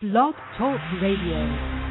Blog Talk Radio.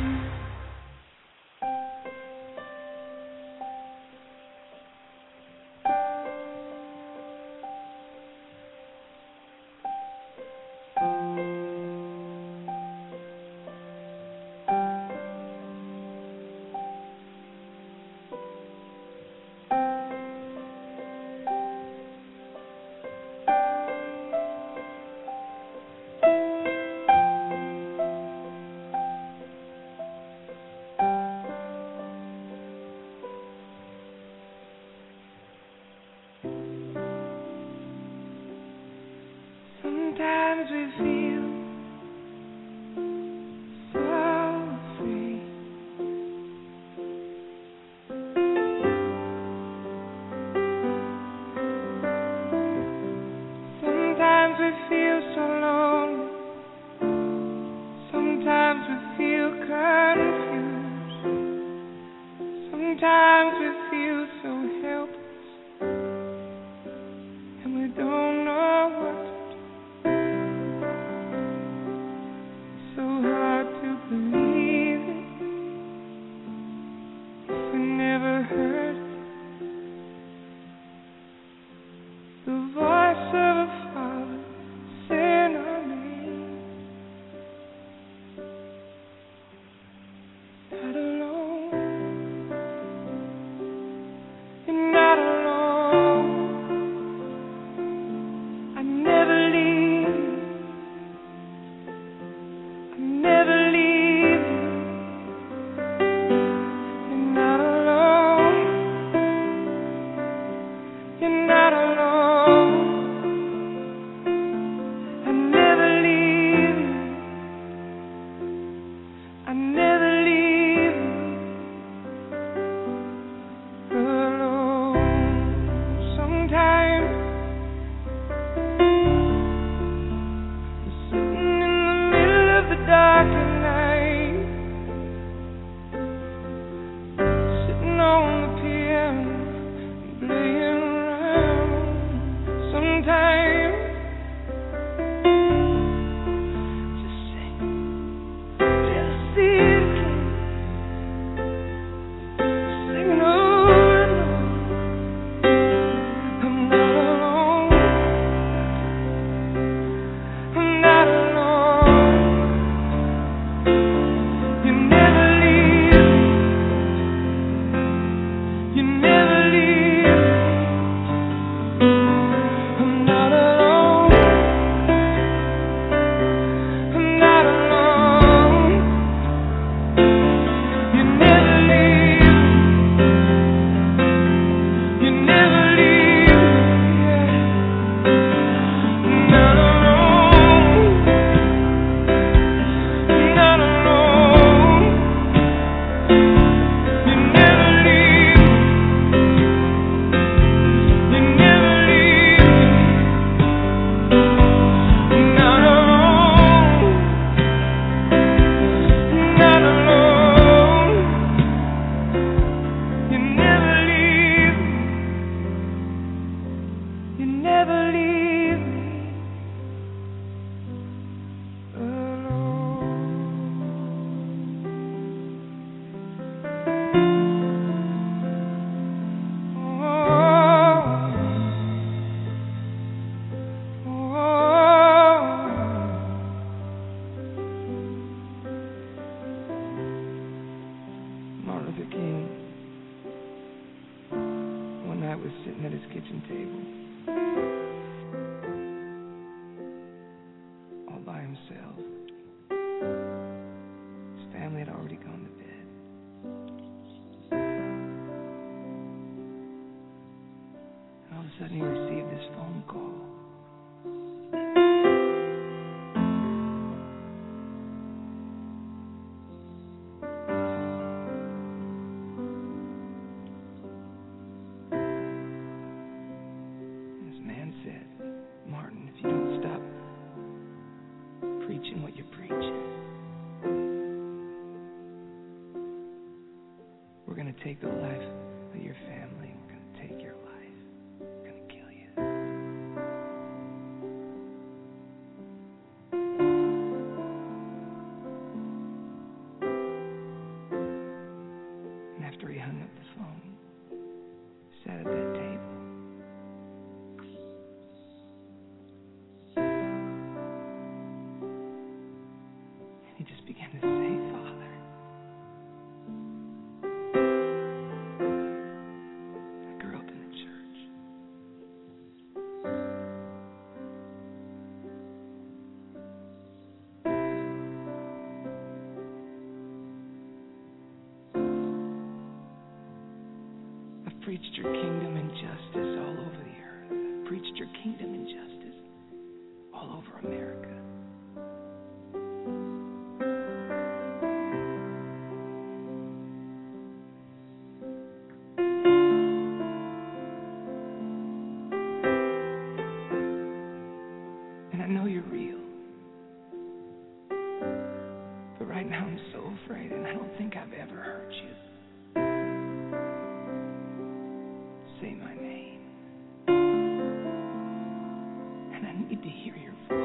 think I've ever hurt you. Say my name. And I need to hear your voice.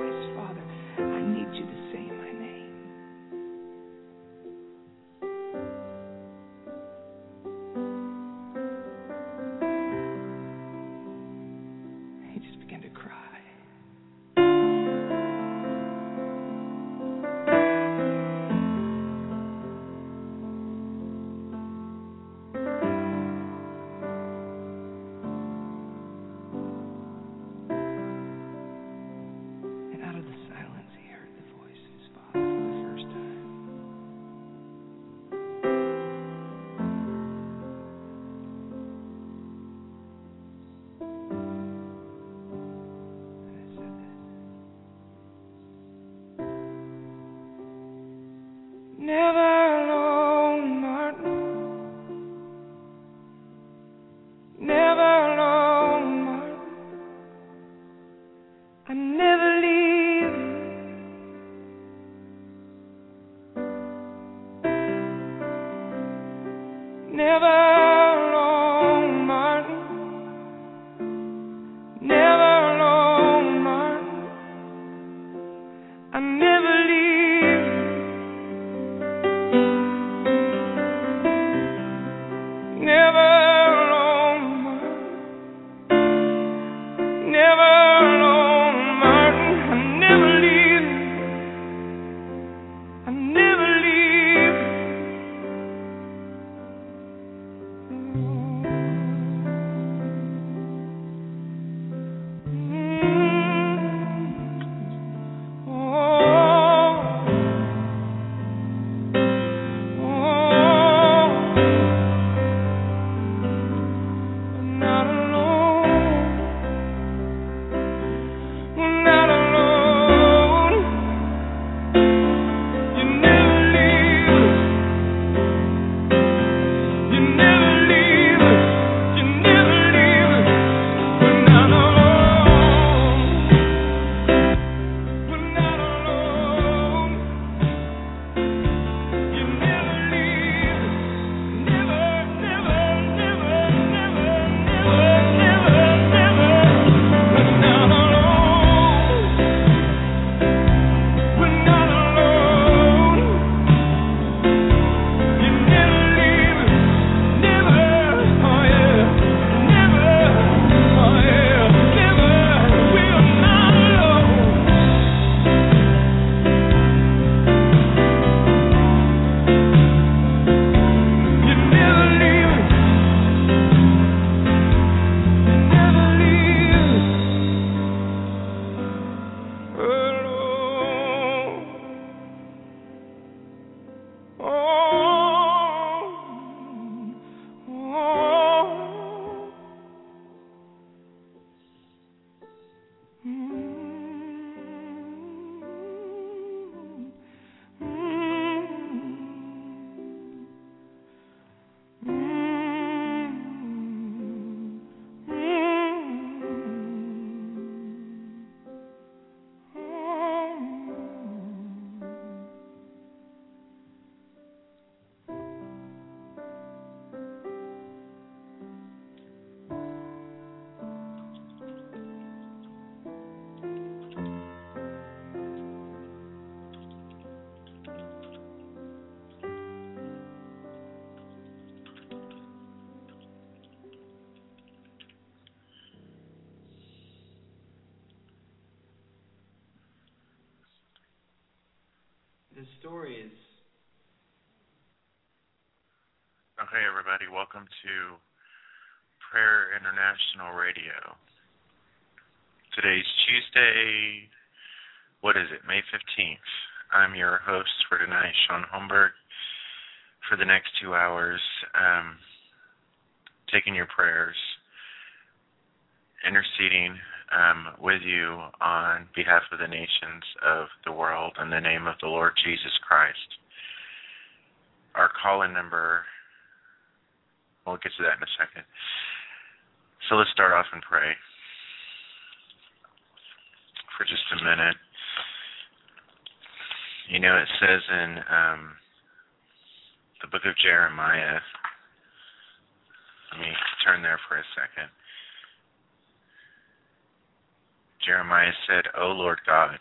Never Is. Okay, everybody, welcome to Prayer International Radio. Today's Tuesday, what is it, May 15th. I'm your host for tonight, Shaun Holmberg. For the next two hours, um, taking your prayers, interceding um, with you on behalf of the nations of the world in the name of the Lord Jesus Christ. Our call in number, we'll get to that in a second. So let's start off and pray for just a minute. You know, it says in um, the book of Jeremiah, let me turn there for a second. Jeremiah said, O Lord God,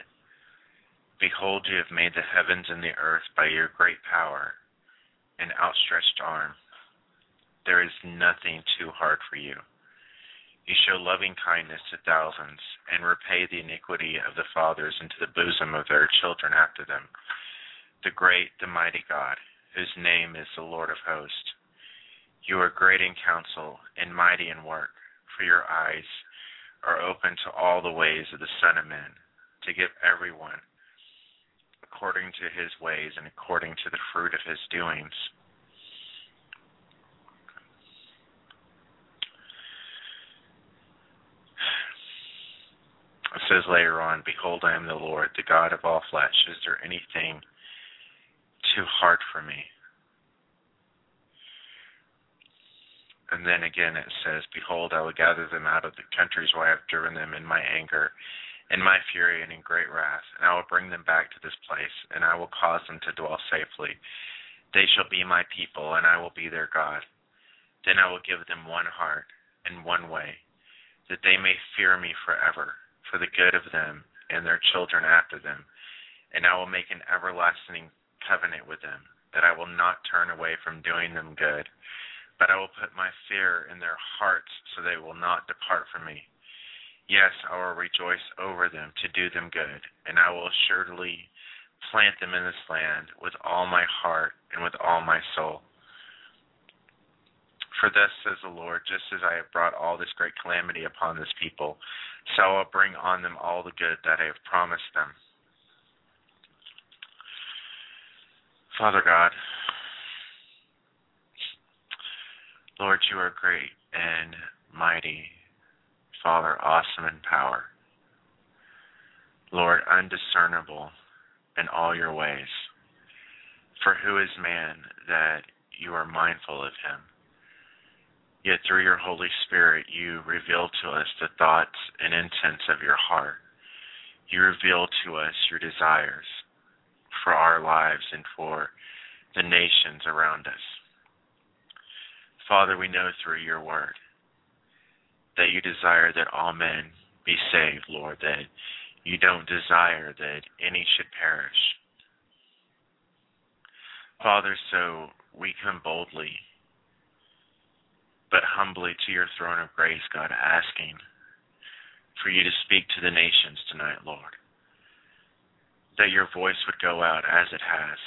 behold, you have made the heavens and the earth by your great power and outstretched arm. There is nothing too hard for you. You show loving kindness to thousands and repay the iniquity of the fathers into the bosom of their children after them. The great, the mighty God, whose name is the Lord of hosts. You are great in counsel and mighty in work, for your eyes are open to all the ways of the Son of Man, to give everyone according to his ways and according to the fruit of his doings. It says later on, Behold, I am the Lord, the God of all flesh. Is there anything too hard for me? And then again it says, Behold, I will gather them out of the countries where I have driven them in my anger, in my fury, and in great wrath, and I will bring them back to this place, and I will cause them to dwell safely. They shall be my people, and I will be their God. Then I will give them one heart and one way, that they may fear me forever, for the good of them and their children after them. And I will make an everlasting covenant with them, that I will not turn away from doing them good but I will put my fear in their hearts so they will not depart from me. Yes, I will rejoice over them to do them good, and I will assuredly plant them in this land with all my heart and with all my soul. For thus says the Lord, just as I have brought all this great calamity upon this people, so I will bring on them all the good that I have promised them. Father God, Lord, you are great and mighty, Father, awesome in power. Lord, undiscernible in all your ways. For who is man that you are mindful of him? Yet through your Holy Spirit, you reveal to us the thoughts and intents of your heart. You reveal to us your desires for our lives and for the nations around us. Father, we know through your word that you desire that all men be saved, Lord, that you don't desire that any should perish. Father, so we come boldly but humbly to your throne of grace, God, asking for you to speak to the nations tonight, Lord. That your voice would go out as it has.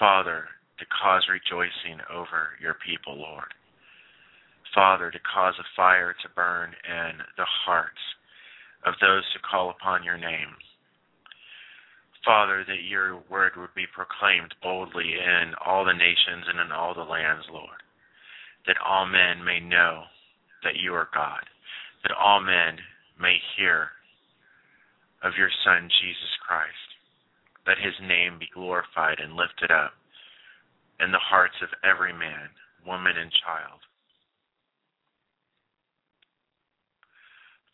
Father, to cause rejoicing over your people, Lord. Father, to cause a fire to burn in the hearts of those who call upon your name. Father, that your word would be proclaimed boldly in all the nations and in all the lands, Lord. That all men may know that you are God. That all men may hear of your Son, Jesus Christ. That his name be glorified and lifted up in the hearts of every man, woman, and child.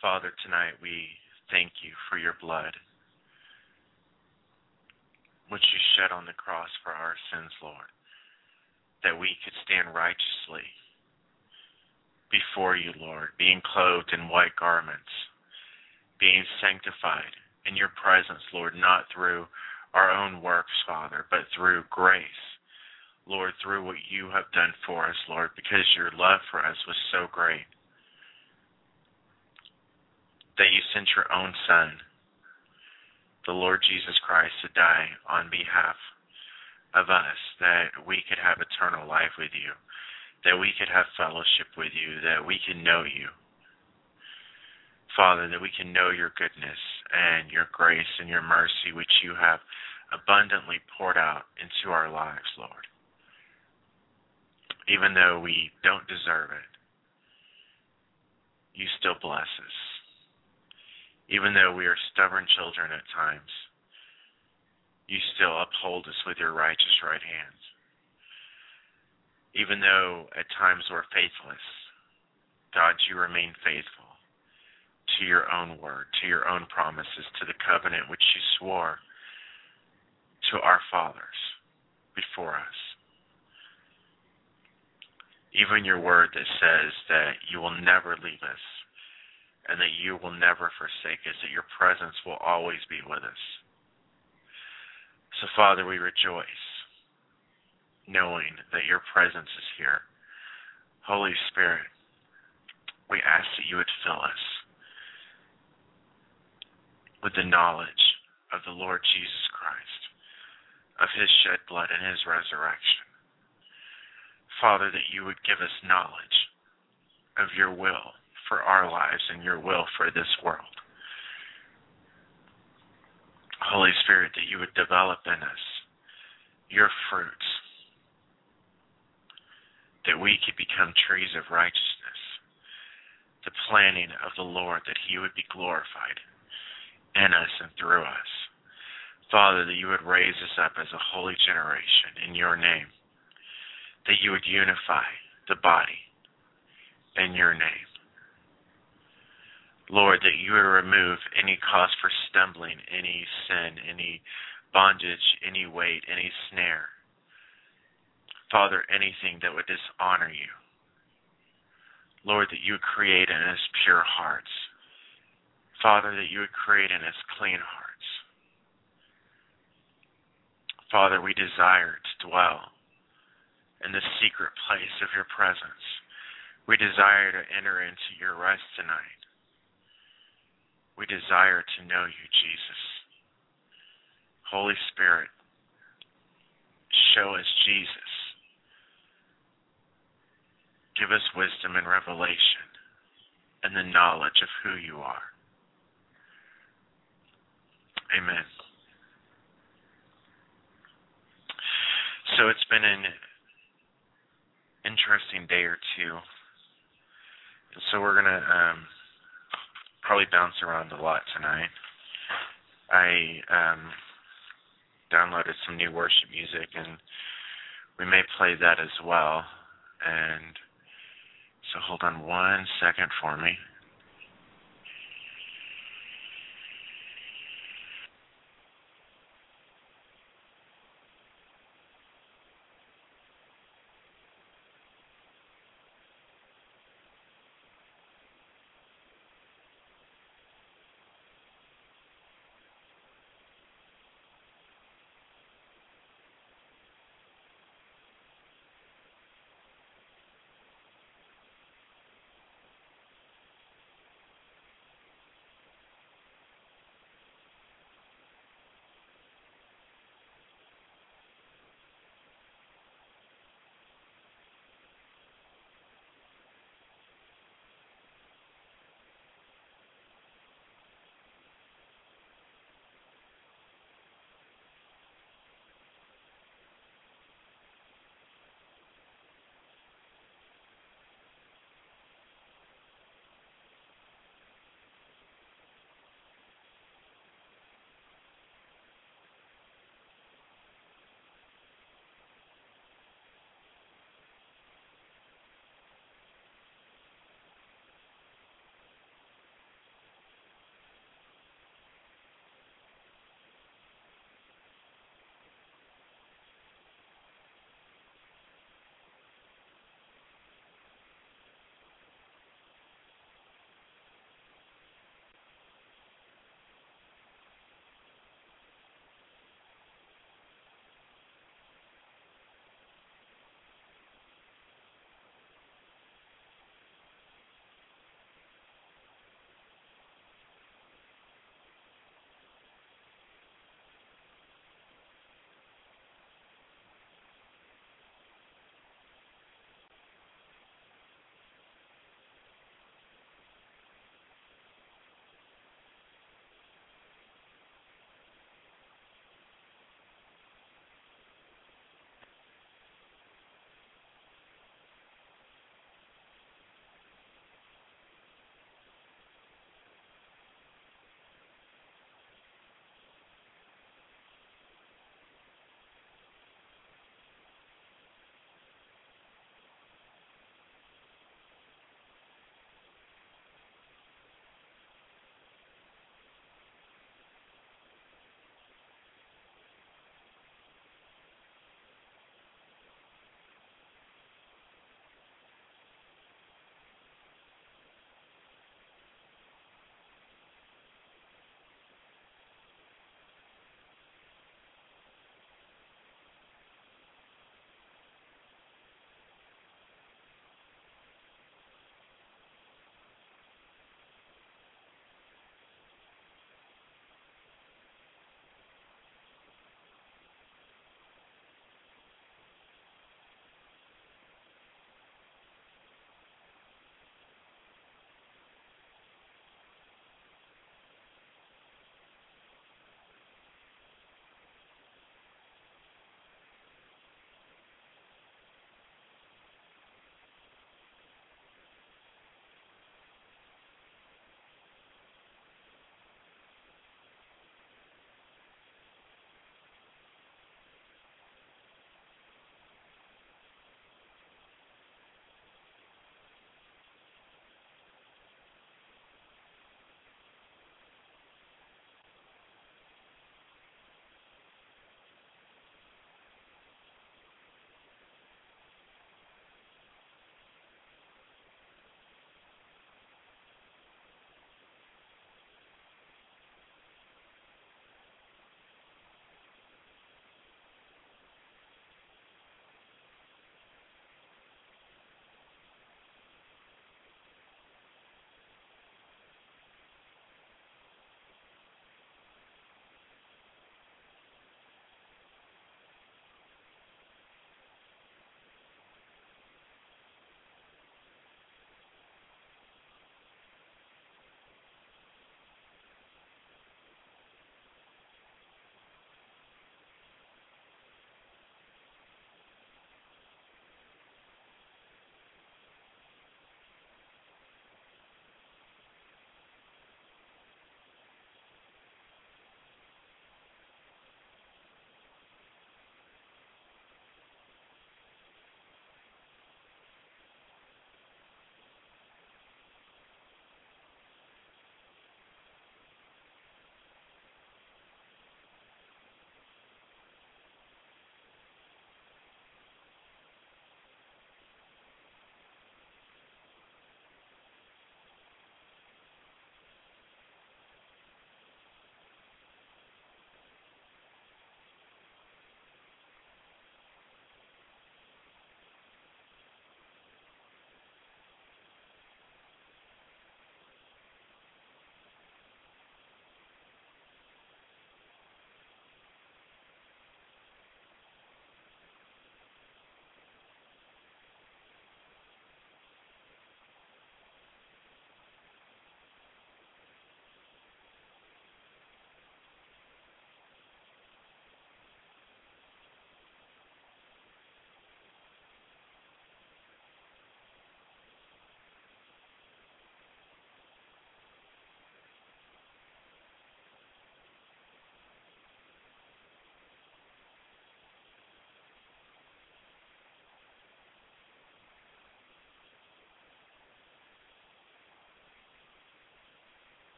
Father, tonight we thank you for your blood, which you shed on the cross for our sins, Lord, that we could stand righteously before you, Lord, being clothed in white garments, being sanctified in your presence, Lord, not through our own works, Father, but through grace Lord, through what you have done for us, Lord, because your love for us was so great that you sent your own Son the Lord Jesus Christ to die on behalf of us, that we could have eternal life with you, that we could have fellowship with you, that we can know you. Father, that we can know your goodness and your grace and your mercy, which you have abundantly poured out into our lives, Lord. Even though we don't deserve it, you still bless us. Even though we are stubborn children at times, you still uphold us with your righteous right hand. Even though at times we're faithless, God, you remain faithful to your own word, to your own promises, to the covenant which you swore to our fathers before us. Even your word that says that you will never leave us and that you will never forsake us, that your presence will always be with us. So, Father, we rejoice knowing that your presence is here. Holy Spirit, we ask that you would fill us with the knowledge of the Lord Jesus Christ, of his shed blood and his resurrection. Father, that you would give us knowledge of your will for our lives and your will for this world. Holy Spirit, that you would develop in us your fruits, that we could become trees of righteousness, the planning of the Lord, that he would be glorified in us and through us. Father, that you would raise us up as a holy generation in your name, that you would unify the body in your name. Lord, that you would remove any cause for stumbling, any sin, any bondage, any weight, any snare. Father, anything that would dishonor you. Lord, that you would create in us pure hearts Father, that you would create in us clean hearts. Father, we desire to dwell in the secret place of your presence. We desire to enter into your rest tonight. We desire to know you, Jesus. Holy Spirit, show us Jesus. Give us wisdom and revelation and the knowledge of who you are. Amen. So it's been an interesting day or two. And So we're to um, probably bounce around a lot tonight. I um, downloaded some new worship music, and we may play that as well. And so hold on one second for me.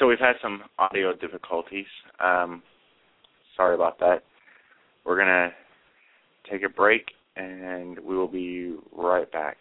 So we've had some audio difficulties. Um, sorry about that. We're gonna take a break, and we will be right back.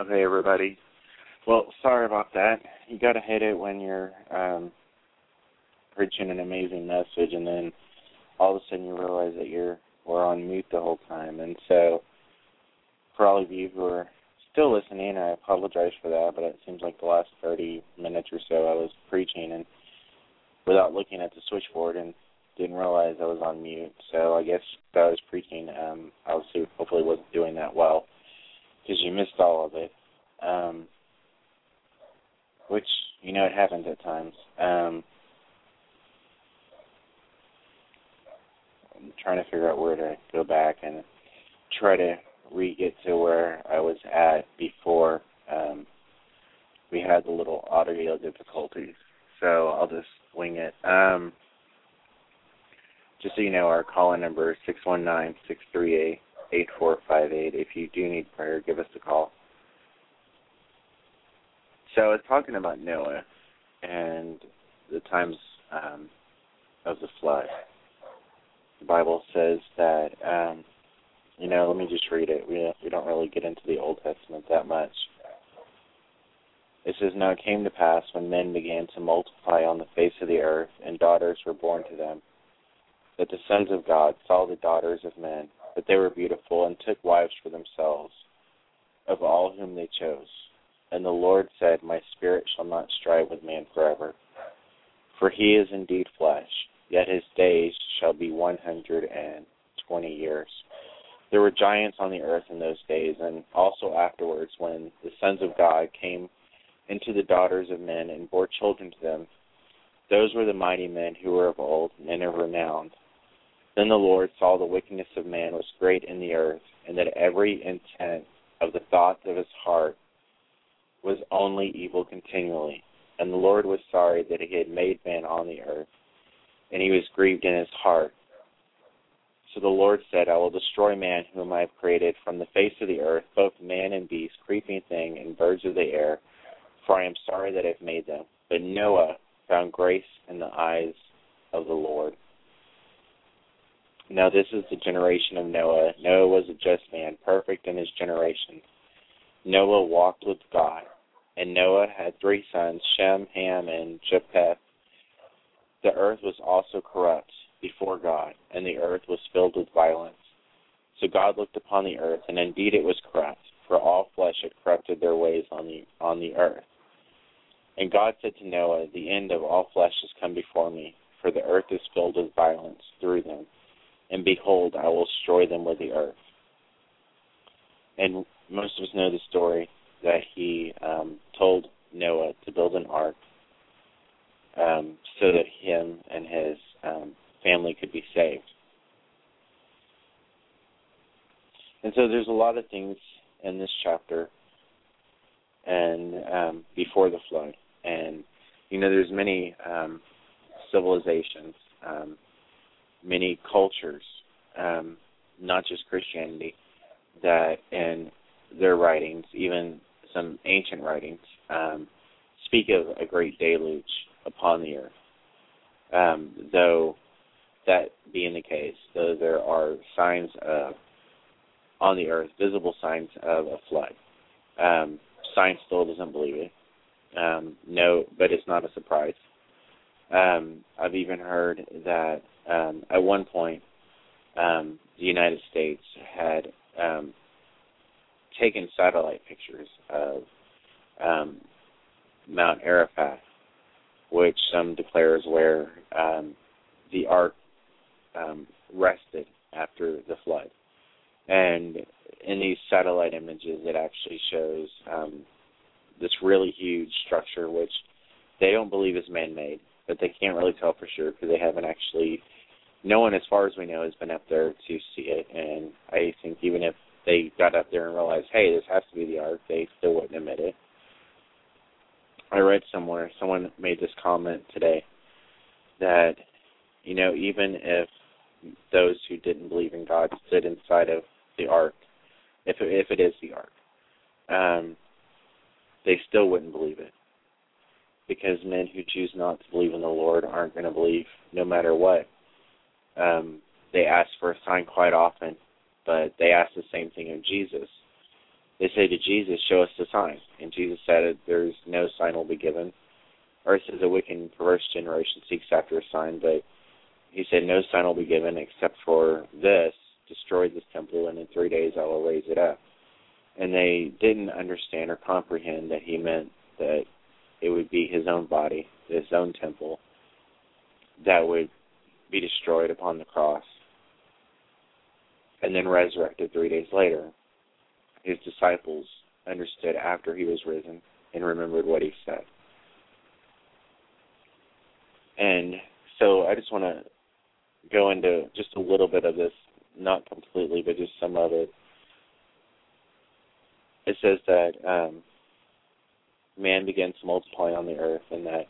Okay, everybody. Well, sorry about that. You got to hit it when you're um, preaching an amazing message, and then all of a sudden you realize that you're we're on mute the whole time. And so, for all of you who are still listening, I apologize for that. But it seems like the last 30 minutes or so I was preaching and without looking at the switchboard and didn't realize I was on mute. So I guess I was preaching. Um, obviously, hopefully, wasn't doing that well because you missed all of it. Um, which you know it happens at times. Um, I'm trying to figure out where to go back and try to re get to where I was at before um, we had the little audio difficulties. So I'll just wing it. Um, just so you know, our call in number is six one nine six three eight four five eight. If you do need prayer, give us a call. So I was talking about Noah and the times um, of the flood. The Bible says that um, you know. Let me just read it. We don't, we don't really get into the Old Testament that much. It says, Now it came to pass when men began to multiply on the face of the earth, and daughters were born to them, that the sons of God saw the daughters of men, that they were beautiful, and took wives for themselves, of all whom they chose. And the Lord said, My spirit shall not strive with man forever. For he is indeed flesh, yet his days shall be one hundred and twenty years. There were giants on the earth in those days, and also afterwards, when the sons of God came into the daughters of men and bore children to them. Those were the mighty men who were of old, men of renown. Then the Lord saw the wickedness of man was great in the earth, and that every intent of the thoughts of his heart was only evil continually. And the Lord was sorry that he had made man on the earth, and he was grieved in his heart. So the Lord said, I will destroy man whom I have created from the face of the earth, both man and beast, creeping thing, and birds of the air, for I am sorry that I have made them. But Noah found grace in the eyes of the Lord. Now this is the generation of Noah. Noah was a just man, perfect in his generation. Noah walked with God. And Noah had three sons, Shem, Ham, and Japheth. The earth was also corrupt before God, and the earth was filled with violence. So God looked upon the earth, and indeed it was corrupt, for all flesh had corrupted their ways on the on the earth. And God said to Noah, The end of all flesh has come before me, for the earth is filled with violence through them. And behold, I will destroy them with the earth. And most of us know the story that he um, told Noah to build an ark um, so that him and his um, family could be saved. And so there's a lot of things in this chapter and um, before the flood, and you know there's many um, civilizations, um, many cultures, um, not just Christianity, that in their writings, even some ancient writings, um, speak of a great deluge upon the earth. Um, though that being the case, though there are signs of on the earth, visible signs of a flood. Um, science still doesn't believe it. Um, no, but it's not a surprise. Um, I've even heard that um, at one point um, the United States had um, taken satellite pictures of um, Mount Ararat, which some declare is where um, the ark um, rested after the flood. And in these satellite images, it actually shows um, this really huge structure, which they don't believe is man-made, but they can't really tell for sure because they haven't actually. No one, as far as we know, has been up there to see it, and I think even if they got up there and realized, hey, this has to be the ark, they still wouldn't admit it. I read somewhere, someone made this comment today that, you know, even if those who didn't believe in God stood inside of the ark, if it, if it is the ark, um, they still wouldn't believe it. Because men who choose not to believe in the Lord aren't going to believe no matter what. Um, they ask for a sign quite often, but they ask the same thing of Jesus. they say to Jesus, "Show us the sign," and Jesus said, "There's no sign will be given." Or is "A wicked and perverse generation seeks after a sign," but he said, "No sign will be given except for this: destroy this temple, and in three days I will raise it up." And they didn't understand or comprehend that he meant that it would be his own body, his own temple, that would be destroyed upon the cross and then resurrected three days later his disciples understood after he was risen and remembered what he said. And so I just want to go into just a little bit of this, not completely, but just some of it. It says that um, man begins to multiply on the earth, and that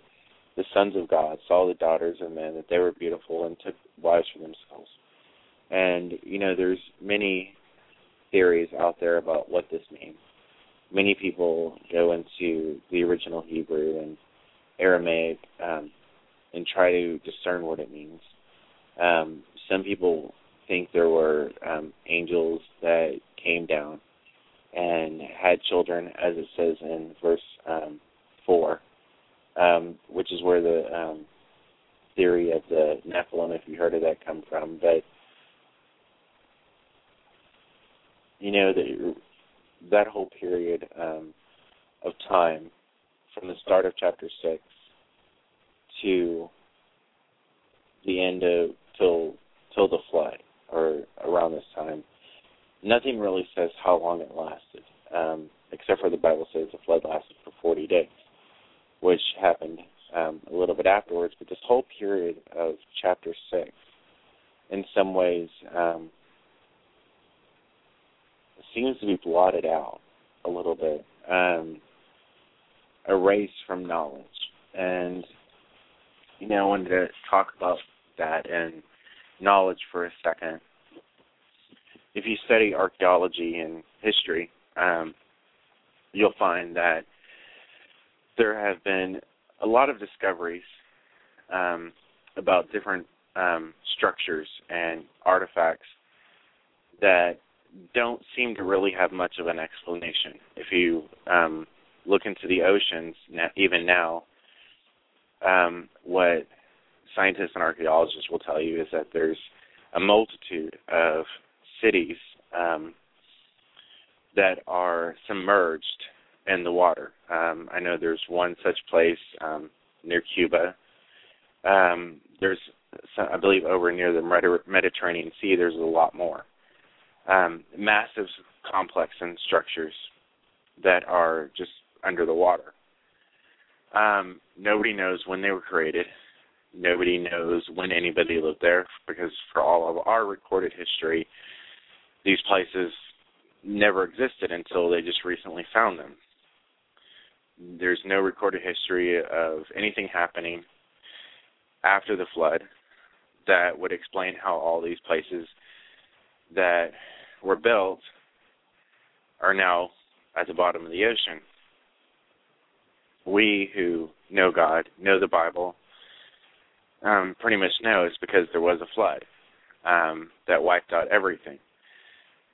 the sons of God saw the daughters of men that they were beautiful and took wives for themselves. And you know, there's many theories out there about what this means. Many people go into the original Hebrew and Aramaic um, and try to discern what it means. Um, some people think there were um, angels that came down and had children, as it says in verse um, 4, um, which is where the um, theory of the Nephilim, if you heard of that, come from. But you know that that whole period um, of time from the start of chapter six to the end of till till the flood or around this time. Nothing really says how long it lasted, um, except for the Bible says the flood lasted for 40 days, which happened um, a little bit afterwards. But this whole period of chapter six, in some ways, um, seems to be blotted out a little bit, um, erased from knowledge. And, you know, I wanted to talk about that and knowledge for a second. If you study archaeology and history, um, you'll find that there have been a lot of discoveries um, about different um, structures and artifacts that don't seem to really have much of an explanation. If you um, look into the oceans, even now, um, what scientists and archaeologists will tell you is that there's a multitude of cities um, that are submerged in the water. Um, I know there's one such place um, near Cuba. Um, there's, I believe, over near the Mediterranean Sea. There's a lot more um, massive complex and structures that are just under the water. Um, nobody knows when they were created. Nobody knows when anybody lived there because for all of our recorded history, these places never existed until they just recently found them. There's no recorded history of anything happening after the flood that would explain how all these places that were built are now at the bottom of the ocean. We who know God, know the Bible, um, pretty much know it's because there was a flood um, that wiped out everything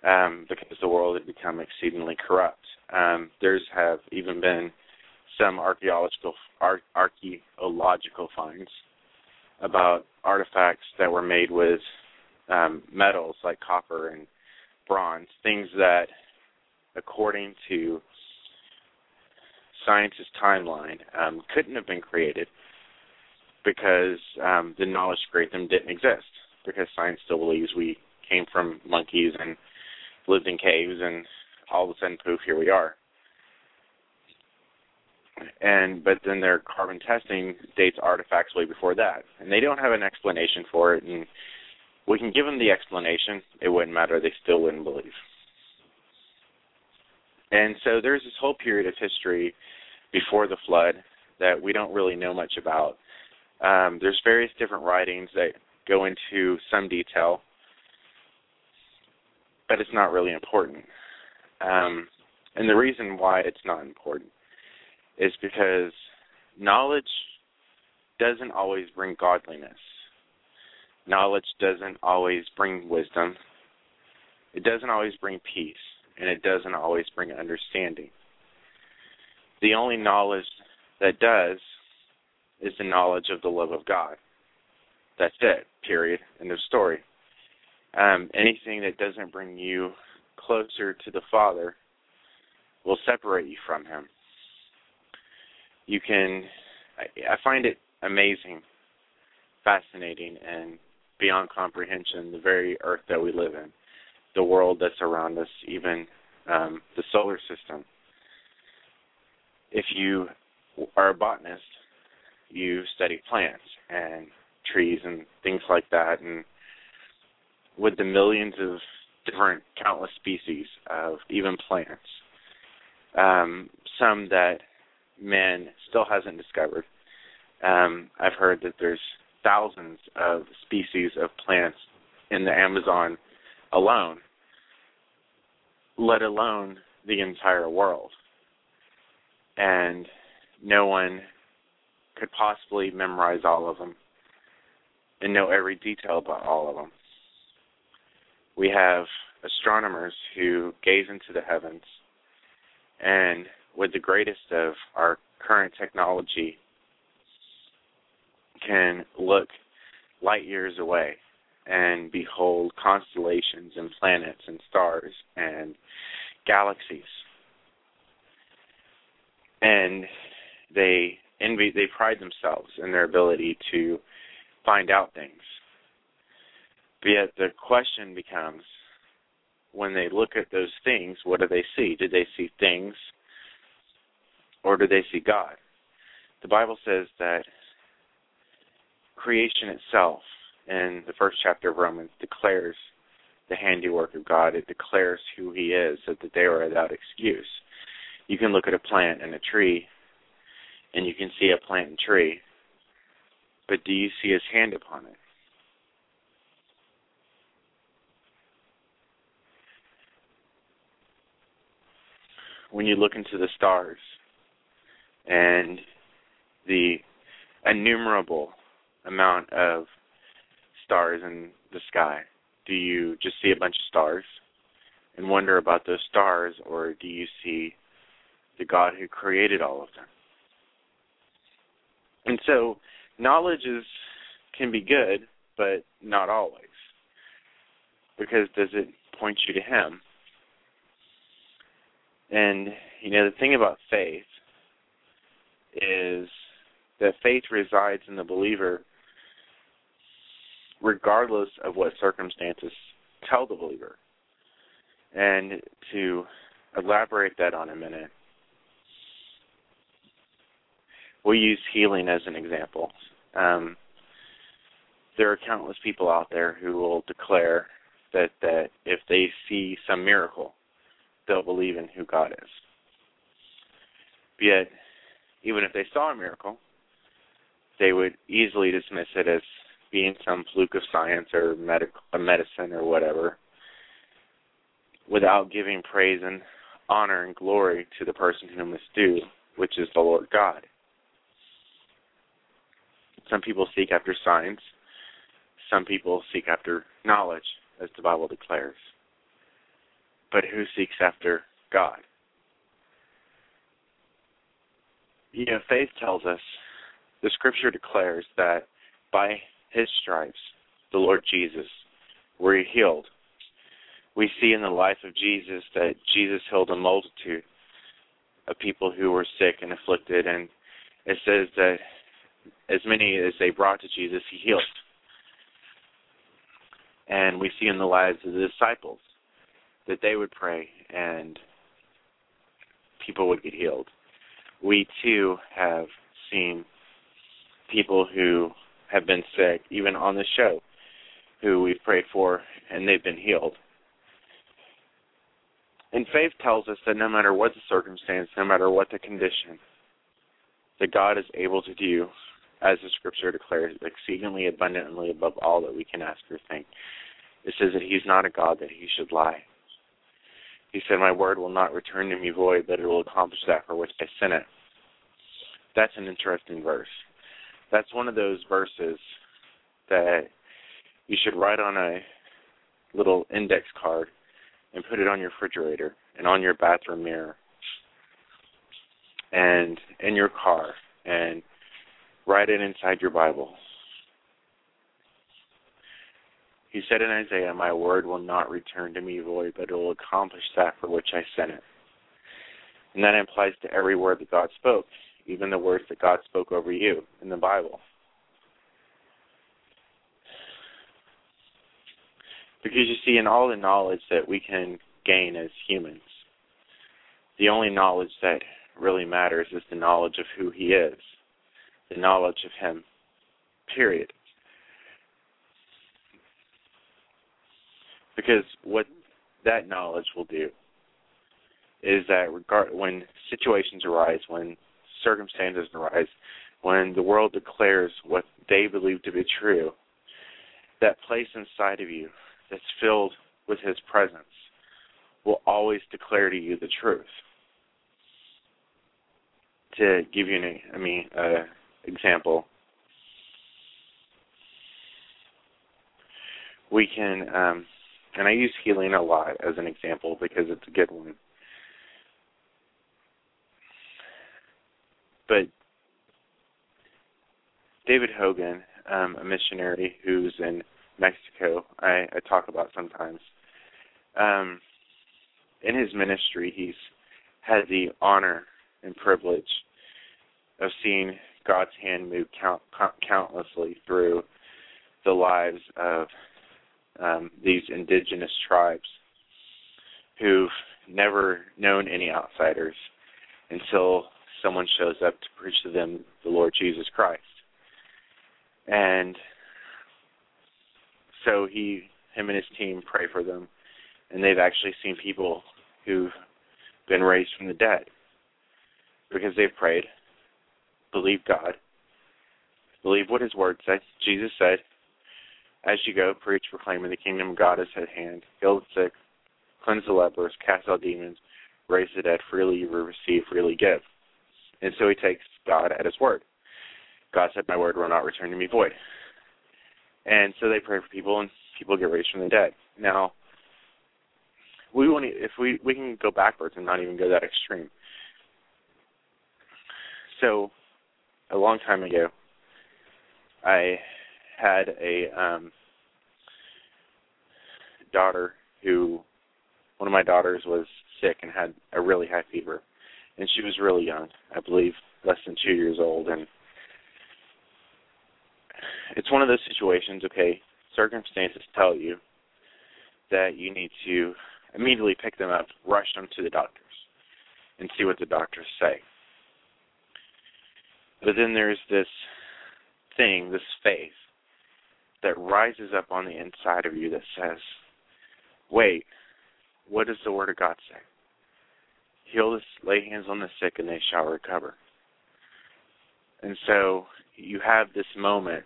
um, because the world had become exceedingly corrupt. Um, there's have even been some archaeological ar- archaeological finds about artifacts that were made with um, metals like copper and bronze, things that, according to scientists' timeline, um, couldn't have been created because um, the knowledge to create them didn't exist. Because science still believes we came from monkeys and lived in caves, and all of a sudden, poof, here we are. And but then their carbon testing dates artifacts way before that, and they don't have an explanation for it. And we can give them the explanation. It wouldn't matter. They still wouldn't believe. And so there's this whole period of history before the flood that we don't really know much about. Um, there's various different writings that go into some detail, but it's not really important. Um, and the reason why it's not important is because knowledge doesn't always bring godliness knowledge doesn't always bring wisdom. It doesn't always bring peace. and it doesn't always bring understanding. The only knowledge that does is the knowledge of the love of God. That's it, period. End of story. Um, anything that doesn't bring you closer to the Father will separate you from Him. You can, I, I find it amazing, fascinating, and beyond comprehension the very earth that we live in, the world that's around us, even um, the solar system. If you are a botanist, you study plants and trees and things like that, and with the millions of different, countless species of even plants, um, some that man still hasn't discovered. Um, I've heard that there's thousands of species of plants in the Amazon alone, let alone the entire world. And no one could possibly memorize all of them and know every detail about all of them. We have astronomers who gaze into the heavens and with the greatest of our current technology can look light years away and behold constellations and planets and stars and galaxies. And they envy they pride themselves in their ability to find out things. But yet the question becomes when they look at those things, what do they see? Do they see things or do they see God? The Bible says that creation itself in the first chapter of Romans declares the handiwork of God. It declares who He is, so that they are without excuse. You can look at a plant and a tree, and you can see a plant and tree, but do you see His hand upon it? When you look into the stars and the innumerable amount of stars in the sky? Do you just see a bunch of stars and wonder about those stars, or do you see the God who created all of them? And so, knowledge is can be good, but not always. Because does it point you to Him? And you know the thing about faith is that faith resides in the believer regardless of what circumstances tell the believer. And to elaborate that on a minute, we'll use healing as an example. Um, there are countless people out there who will declare that that if they see some miracle, they'll believe in who God is. Yet, even if they saw a miracle, they would easily dismiss it as being some fluke of science or medical medicine or whatever without giving praise and honor and glory to the person whom it's due, which is the Lord God. Some people seek after signs. Some people seek after knowledge, as the Bible declares. But who seeks after God? You know, faith tells us, the scripture declares that by his stripes, the Lord Jesus, were healed. We see in the life of Jesus that Jesus healed a multitude of people who were sick and afflicted, and it says that as many as they brought to Jesus, he healed. And we see in the lives of the disciples that they would pray and people would get healed. We too have seen people who have been sick, even on the show, who we've prayed for and they've been healed. And faith tells us that no matter what the circumstance, no matter what the condition, that God is able to do, as the scripture declares, exceedingly abundantly above all that we can ask or think. It says that He's not a God that He should lie. He said, My word will not return to me void, but it will accomplish that for which I sent it. That's an interesting verse that's one of those verses that you should write on a little index card and put it on your refrigerator and on your bathroom mirror and in your car and write it inside your Bible. He said in Isaiah, My word will not return to me void, but it will accomplish that for which I sent it. And that applies to every word that God spoke, even the words that God spoke over you in the Bible. Because you see, in all the knowledge that we can gain as humans, the only knowledge that really matters is the knowledge of who He is, the knowledge of Him, period. Because what that knowledge will do is that regard when situations arise, when circumstances arise, when the world declares what they believe to be true, that place inside of you that's filled with His presence will always declare to you the truth. To give you an, I mean, uh, example, we can um, and I use healing a lot as an example because it's a good one. But David Hogan, um, a missionary who's in Mexico, I, I talk about sometimes. Um, in his ministry, he's had the honor and privilege of seeing God's hand move count, count, countlessly through the lives of um, these indigenous tribes who've never known any outsiders until someone shows up to preach to them the Lord Jesus Christ. And so he him and his team pray for them and they've actually seen people who've been raised from the dead because they've prayed, believed God, believe what his word said. Jesus said, as you go, preach, proclaiming the kingdom of God is at hand. Heal the sick, cleanse the lepers, cast out demons, raise the dead. Freely you will receive, freely give. And so he takes God at his word. God said, My word will not return to me void. And so they pray for people, and people get raised from the dead. Now, we want if we we can go backwards and not even go that extreme. So, a long time ago, I had a um daughter who one of my daughters was sick and had a really high fever and she was really young i believe less than two years old and it's one of those situations okay circumstances tell you that you need to immediately pick them up rush them to the doctors and see what the doctors say but then there's this thing this faith that rises up on the inside of you that says, wait, what does the Word of God say? Heal this, lay hands on the sick, and they shall recover. And so you have this moment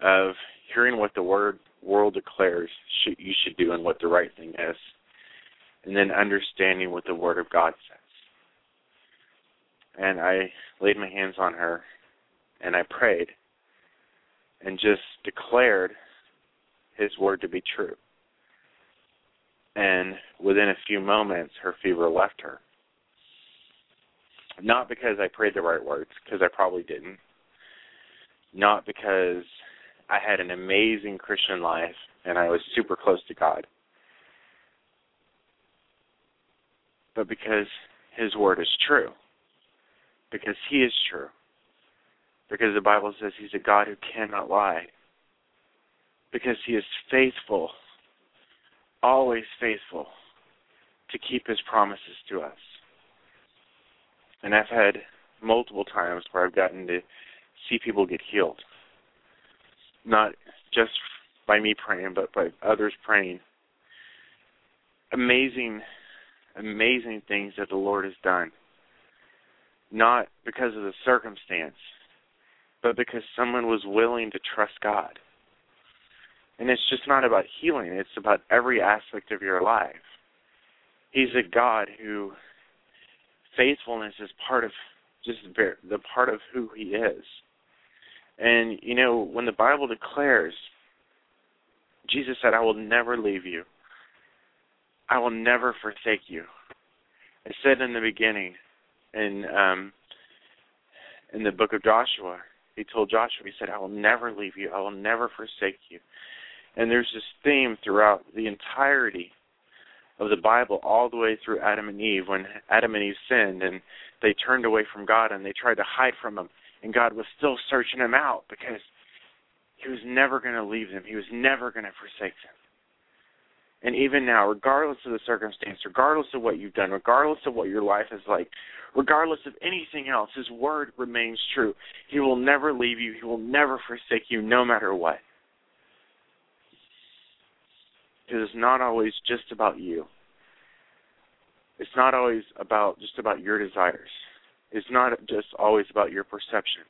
of hearing what the word world declares should, you should do and what the right thing is, and then understanding what the Word of God says. And I laid my hands on her, and I prayed, and just declared his word to be true. And within a few moments, her fever left her. Not because I prayed the right words, because I probably didn't. Not because I had an amazing Christian life and I was super close to God. But because His Word is true. Because He is true because the Bible says he's a God who cannot lie. Because he is faithful, always faithful, to keep his promises to us. And I've had multiple times where I've gotten to see people get healed. Not just by me praying, but by others praying. Amazing, amazing things that the Lord has done. Not because of the circumstance, but because someone was willing to trust God. And it's just not about healing, it's about every aspect of your life. He's a God who faithfulness is part of just the part of who he is. And you know, when the Bible declares Jesus said, I will never leave you. I will never forsake you. I said in the beginning, in um, in the book of Joshua, he told Joshua, he said, I will never leave you, I will never forsake you. And there's this theme throughout the entirety of the Bible, all the way through Adam and Eve, when Adam and Eve sinned and they turned away from God and they tried to hide from Him, and God was still searching them out because He was never going to leave them, He was never going to forsake them. And even now, regardless of the circumstance, regardless of what you've done, regardless of what your life is like, regardless of anything else, His word remains true. He will never leave you, He will never forsake you, no matter what. Because it's not always just about you. It's not always about just about your desires. It's not just always about your perception.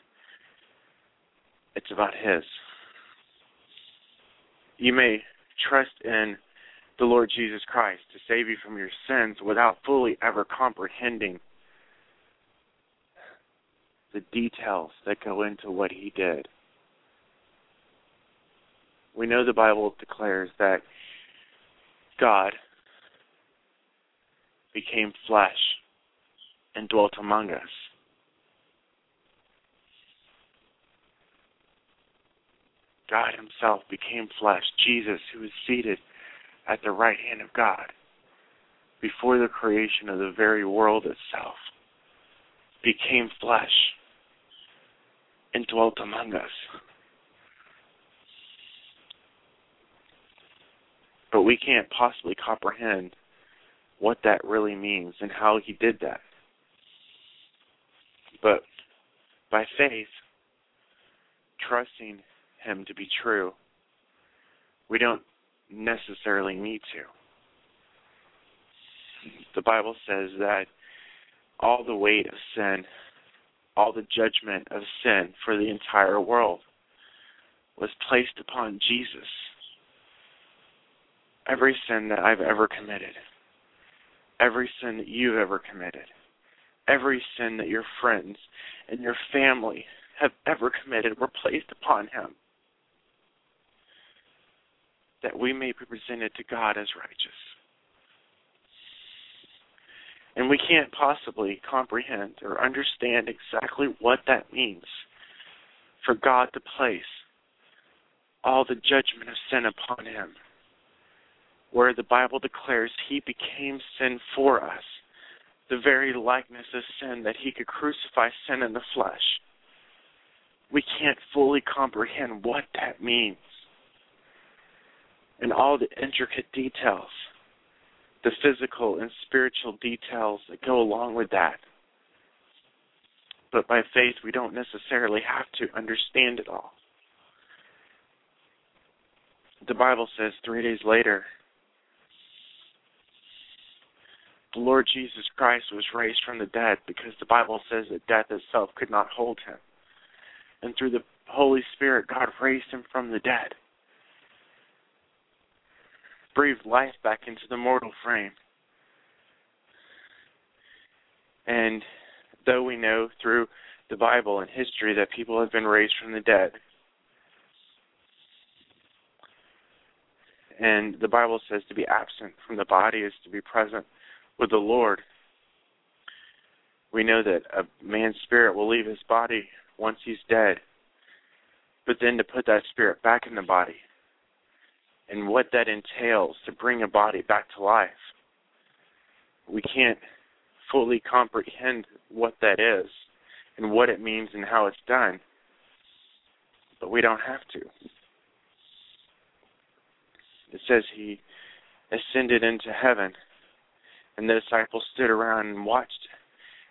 It's about His. You may trust in the Lord Jesus Christ to save you from your sins without fully ever comprehending the details that go into what he did. We know the Bible declares that God became flesh and dwelt among us. God Himself became flesh. Jesus, who is seated at the right hand of God before the creation of the very world itself, became flesh and dwelt among us. But we can't possibly comprehend what that really means and how he did that. But by faith, trusting him to be true, we don't necessarily need to. The Bible says that all the weight of sin, all the judgment of sin for the entire world was placed upon Jesus. Every sin that I've ever committed, every sin that you've ever committed, every sin that your friends and your family have ever committed were placed upon him that we may be presented to God as righteous. And we can't possibly comprehend or understand exactly what that means for God to place all the judgment of sin upon him, where the Bible declares he became sin for us, the very likeness of sin that he could crucify sin in the flesh. We can't fully comprehend what that means and all the intricate details, the physical and spiritual details that go along with that. But by faith, we don't necessarily have to understand it all. The Bible says three days later, the Lord Jesus Christ was raised from the dead because the Bible says that death itself could not hold him. And through the Holy Spirit, God raised him from the dead breathed life back into the mortal frame. And though we know through the Bible and history that people have been raised from the dead, and the Bible says to be absent from the body is to be present with the Lord. We know that a man's spirit will leave his body once he's dead, but then to put that spirit back in the body and what that entails to bring a body back to life. We can't fully comprehend what that is and what it means and how it's done, but we don't have to. It says he ascended into heaven, and the disciples stood around and watched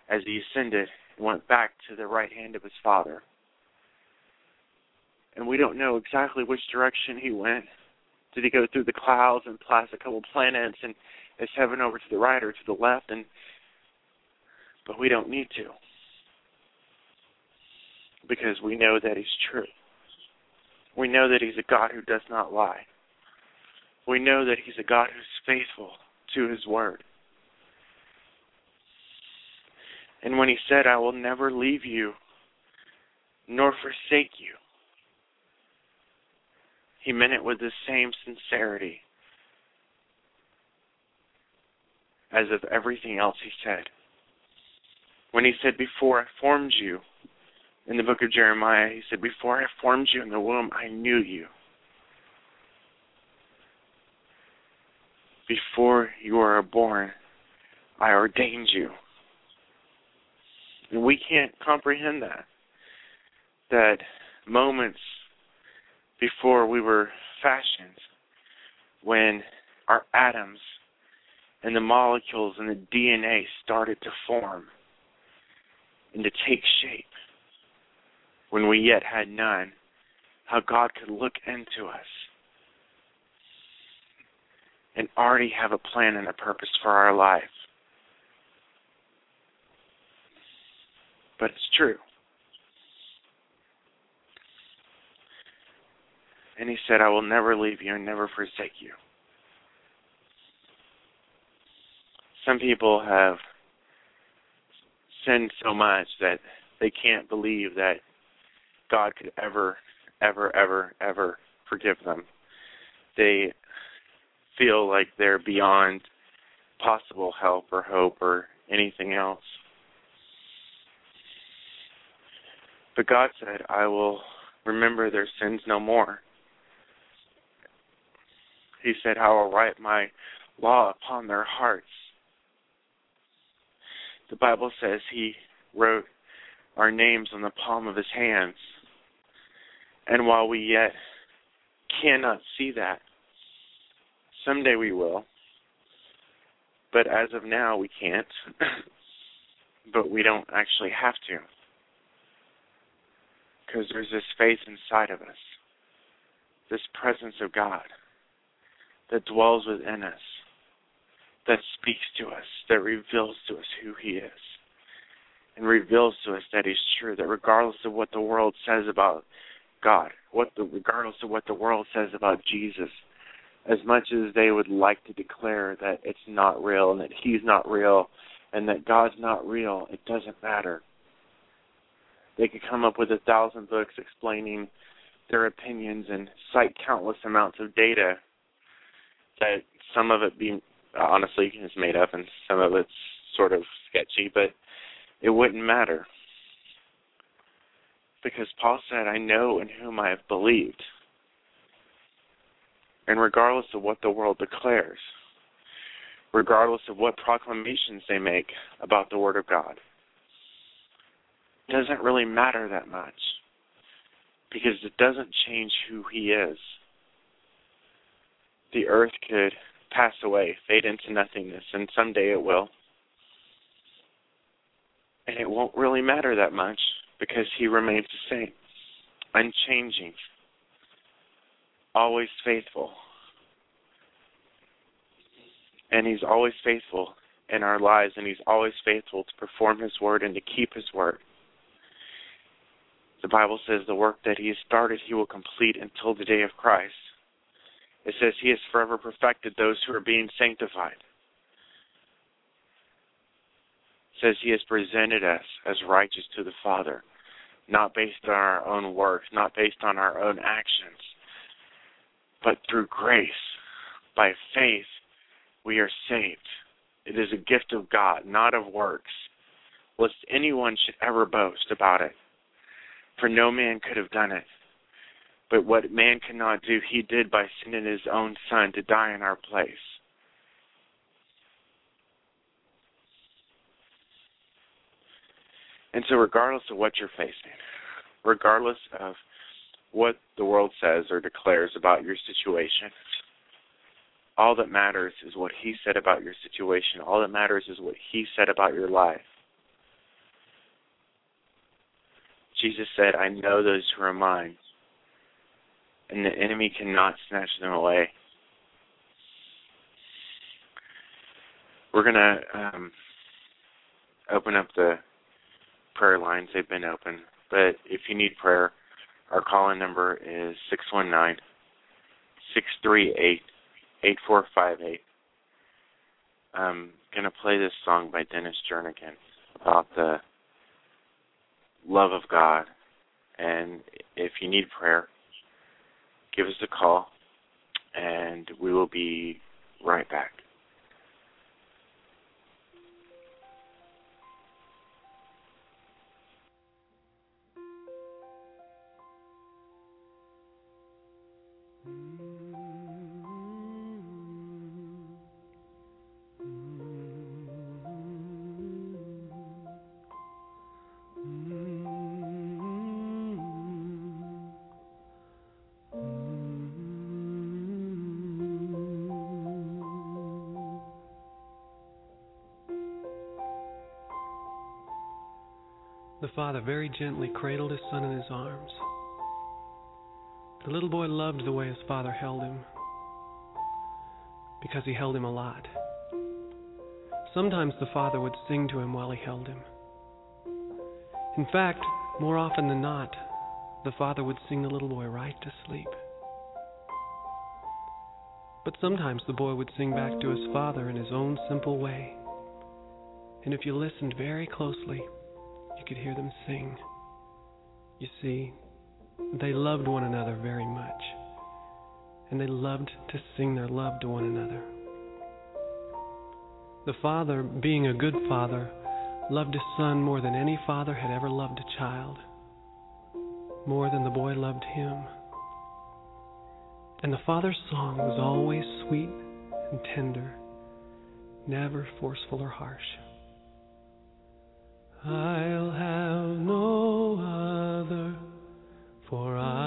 as he ascended and went back to the right hand of his Father. And we don't know exactly which direction he went did he go through the clouds and pass a couple planets and is heaven over to the right or to the left? And but we don't need to because we know that he's true. We know that he's a God who does not lie. We know that he's a God who's faithful to his word. And when he said, I will never leave you nor forsake you, he meant it with the same sincerity. as of everything else he said. When he said, Before I formed you, in the book of Jeremiah, he said, Before I formed you in the womb, I knew you. Before you were born, I ordained you. And we can't comprehend that. That moments before we were fashioned, when our atoms and the molecules and the DNA started to form and to take shape, when we yet had none, how God could look into us and already have a plan and a purpose for our life. But it's true. And he said, I will never leave you and never forsake you. Some people have sinned so much that they can't believe that God could ever, ever, ever, ever forgive them. They feel like they're beyond possible help or hope or anything else. But God said, I will remember their sins no more. He said, I will write my law upon their hearts. The Bible says He wrote our names on the palm of His hands. And while we yet cannot see that, someday we will. But as of now, we can't. but we don't actually have to. Because there's this faith inside of us, this presence of God that dwells within us, that speaks to us, that reveals to us who He is, and reveals to us that He's true, that regardless of what the world says about God, what the, regardless of what the world says about Jesus, as much as they would like to declare that it's not real and that He's not real and that God's not real, it doesn't matter. They could come up with a thousand books explaining their opinions and cite countless amounts of data that some of it being honestly is made up and some of it's sort of sketchy, but it wouldn't matter because Paul said, I know in whom I have believed. And regardless of what the world declares, regardless of what proclamations they make about the Word of God, doesn't really matter that much because it doesn't change who He is. The earth could pass away, fade into nothingness, and someday it will. And it won't really matter that much because he remains the same, unchanging, always faithful. And he's always faithful in our lives, and he's always faithful to perform his word and to keep his word. The Bible says the work that he has started, he will complete until the day of Christ. It says he has forever perfected those who are being sanctified. It says he has presented us as righteous to the Father, not based on our own works, not based on our own actions, but through grace, by faith, we are saved. It is a gift of God, not of works, lest anyone should ever boast about it. For no man could have done it. But what man cannot do, he did by sending his own Son to die in our place. And so, regardless of what you're facing, regardless of what the world says or declares about your situation, all that matters is what He said about your situation. All that matters is what He said about your life. Jesus said, I know those who are mine, and the enemy cannot snatch them away. We're going to um, open up the prayer lines. They've been open. But if you need prayer, our call in number is 619 638 8458. I'm going to play this song by Dennis Jernigan about the love of God. And if you need prayer, give us a call and we will be right back. Very gently cradled his son in his arms. The little boy loved the way his father held him because he held him a lot. Sometimes the father would sing to him while he held him. In fact, more often than not, the father would sing the little boy right to sleep. But sometimes the boy would sing back to his father in his own simple way. And if you listened very closely, you could hear them sing. You see, they loved one another very much, and they loved to sing their love to one another. The father, being a good father, loved his son more than any father had ever loved a child, more than the boy loved him. And the father's song was always sweet and tender, never forceful or harsh. I'll have no other, for I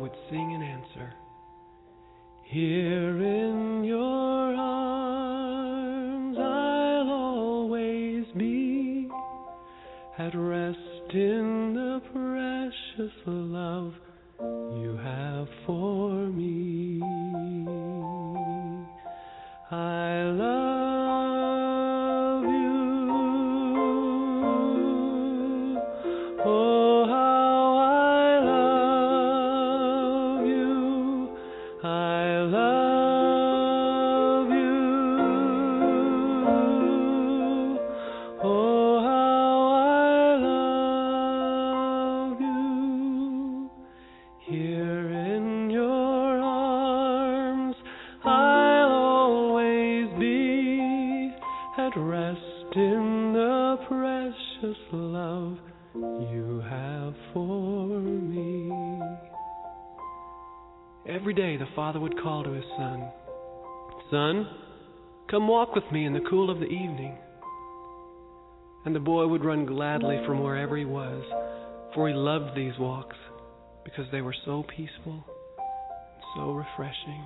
would sing in answer. Here in your arms I'll always be, at rest in walk with me in the cool of the evening. And the boy would run gladly from wherever he was, for he loved these walks because they were so peaceful and so refreshing,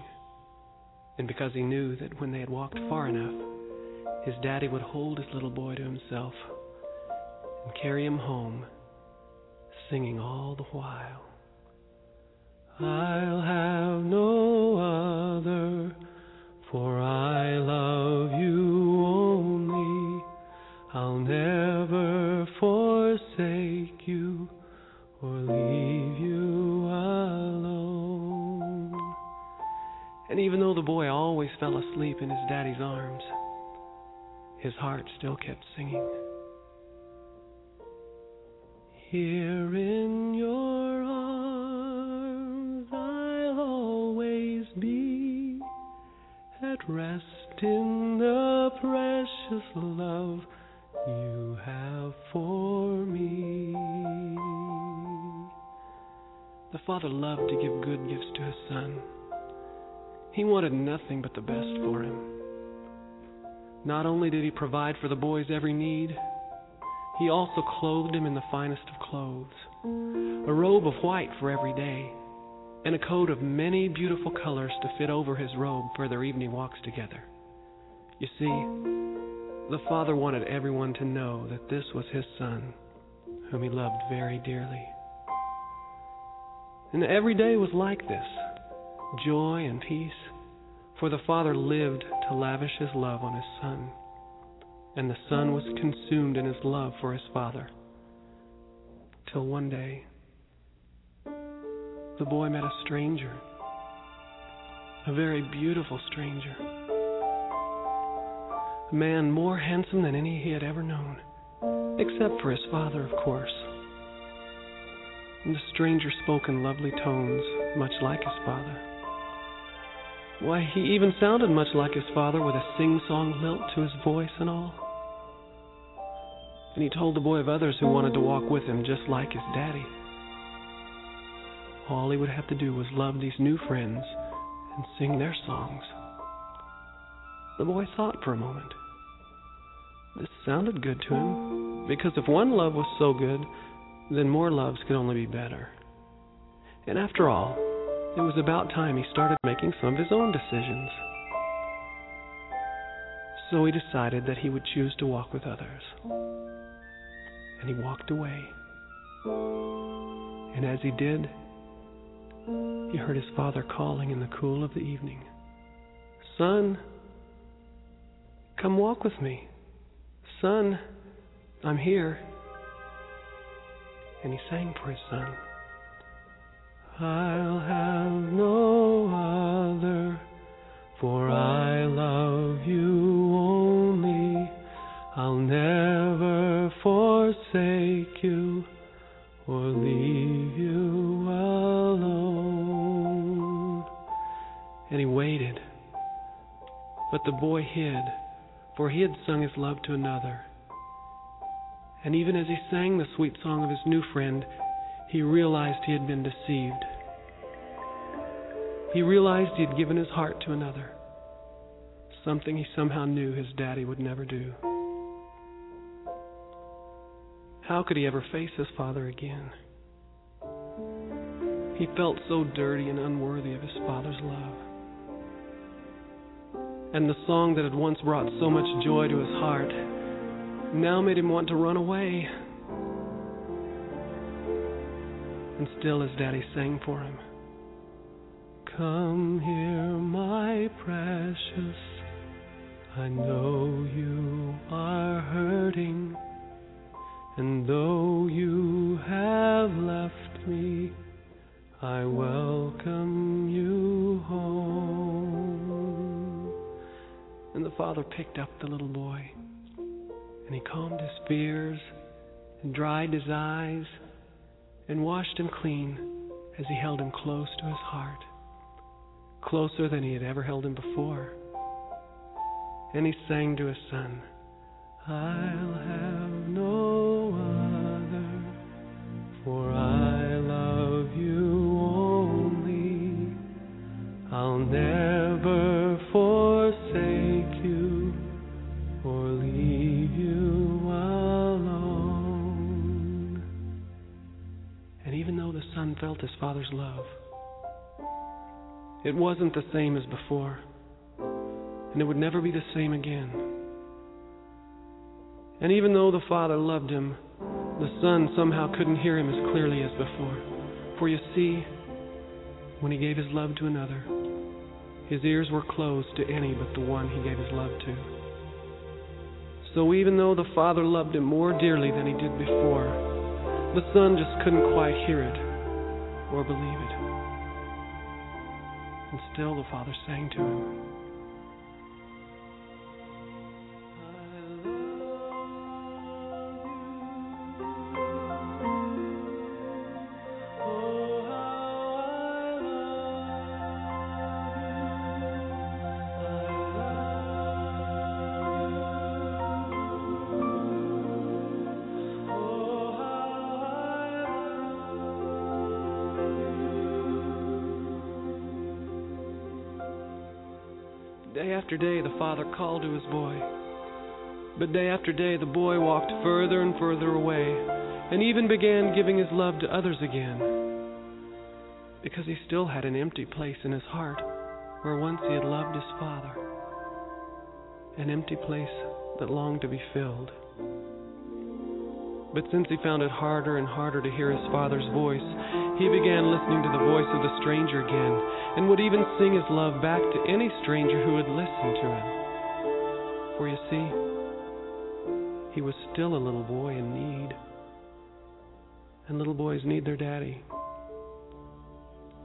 and because he knew that when they had walked far enough, his daddy would hold his little boy to himself and carry him home, singing all the while. I'll have no heart still kept singing. Here in your arms I'll always be, at rest in the precious love you have for me. The father loved to give good gifts to his son. He wanted nothing but the best for him. Not only did he provide for the boy's every need, he also clothed him in the finest of clothes, a robe of white for every day, and a coat of many beautiful colors to fit over his robe for their evening walks together. You see, the father wanted everyone to know that this was his son, whom he loved very dearly. And every day was like this joy and peace, for the father lived to lavish his love on his son and the Son was consumed in his love for his Father. Till one day, the boy met a stranger, a very beautiful stranger, a man more handsome than any he had ever known, except for his father, of course. And the stranger spoke in lovely tones, much like his father. Why, he even sounded much like his father with a sing song lilt to his voice and all. And he told the boy of others who wanted to walk with him just like his daddy. All he would have to do was love these new friends and sing their songs. The boy thought for a moment. This sounded good to him, because if one love was so good, then more loves could only be better. And after all, it was about time he started making some of his own decisions. So he decided that he would choose to walk with others. And he walked away. And as he did, he heard his father calling in the cool of the evening Son, come walk with me. Son, I'm here. And he sang for his son. I'll have no other, for I love you only. I'll never forsake you or leave you alone. And he waited. But the boy hid, for he had sung his love to another. And even as he sang the sweet song of his new friend, he realized he had been deceived. He realized he had given his heart to another, something he somehow knew his daddy would never do. How could he ever face his father again? He felt so dirty and unworthy of his father's love. And the song that had once brought so much joy to his heart now made him want to run away. And still his daddy sang for him. Come here, my precious. I know you are hurting. And though you have left me, I welcome you home. And the father picked up the little boy, and he calmed his fears, and dried his eyes, and washed him clean as he held him close to his heart, closer than he had ever held him before. And he sang to his son, I'll have no other, for I love you only. I'll never son felt his father's love, it wasn't the same as before, and it would never be the same again. And even though the Father loved him, the Son somehow couldn't hear him as clearly as before. For you see, when he gave his love to another, his ears were closed to any but the one he gave his love to. So even though the Father loved him more dearly than he did before, the Son just couldn't quite hear it or believe it. And still the Father sang to him. The father called to his boy. But day after day, the boy walked further and further away, and even began giving his love to others again. Because he still had an empty place in his heart where once he had loved his father. An empty place that longed to be filled. But since he found it harder and harder to hear his father's voice, he began listening to the voice of the stranger again, and would even sing his love back to any stranger who would listen to him. For you see, he was still a little boy in need. And little boys need their daddy.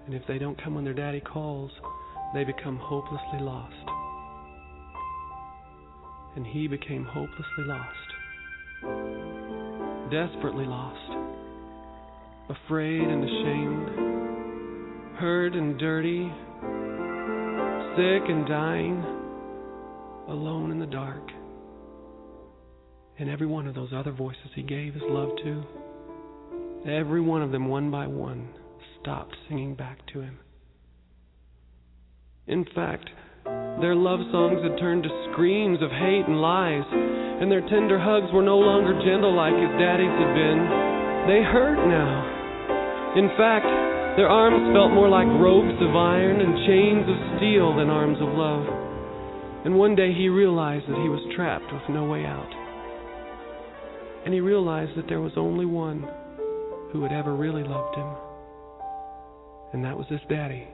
And if they don't come when their daddy calls, they become hopelessly lost. And he became hopelessly lost, desperately lost, afraid and ashamed, hurt and dirty, sick and dying, alone in the dark. And every one of those other voices he gave his love to, every one of them, one by one, stopped singing back to him. In fact, their love songs had turned to screams of hate and lies, and their tender hugs were no longer gentle like his daddy's had been. They hurt now. In fact, their arms felt more like ropes of iron and chains of steel than arms of love. And one day he realized that he was trapped with no way out. And he realized that there was only one who had ever really loved him, and that was his daddy.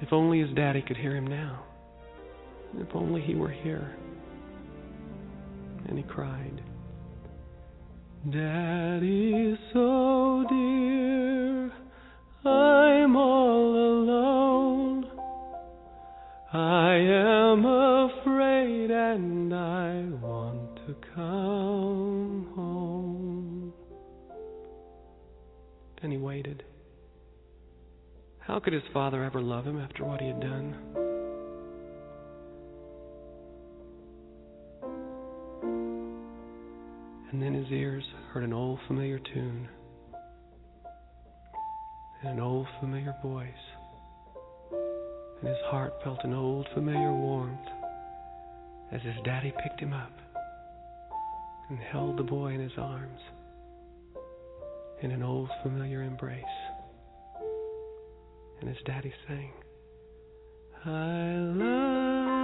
If only his daddy could hear him now. If only he were here. And he cried, Daddy, so dear, I'm all alone. I am afraid and I want to come home. And he waited. How could his father ever love him after what he had done? And then his ears heard an old familiar tune and an old familiar voice, and his heart felt an old familiar warmth as his daddy picked him up and held the boy in his arms in an old familiar embrace. And his daddy sang, I love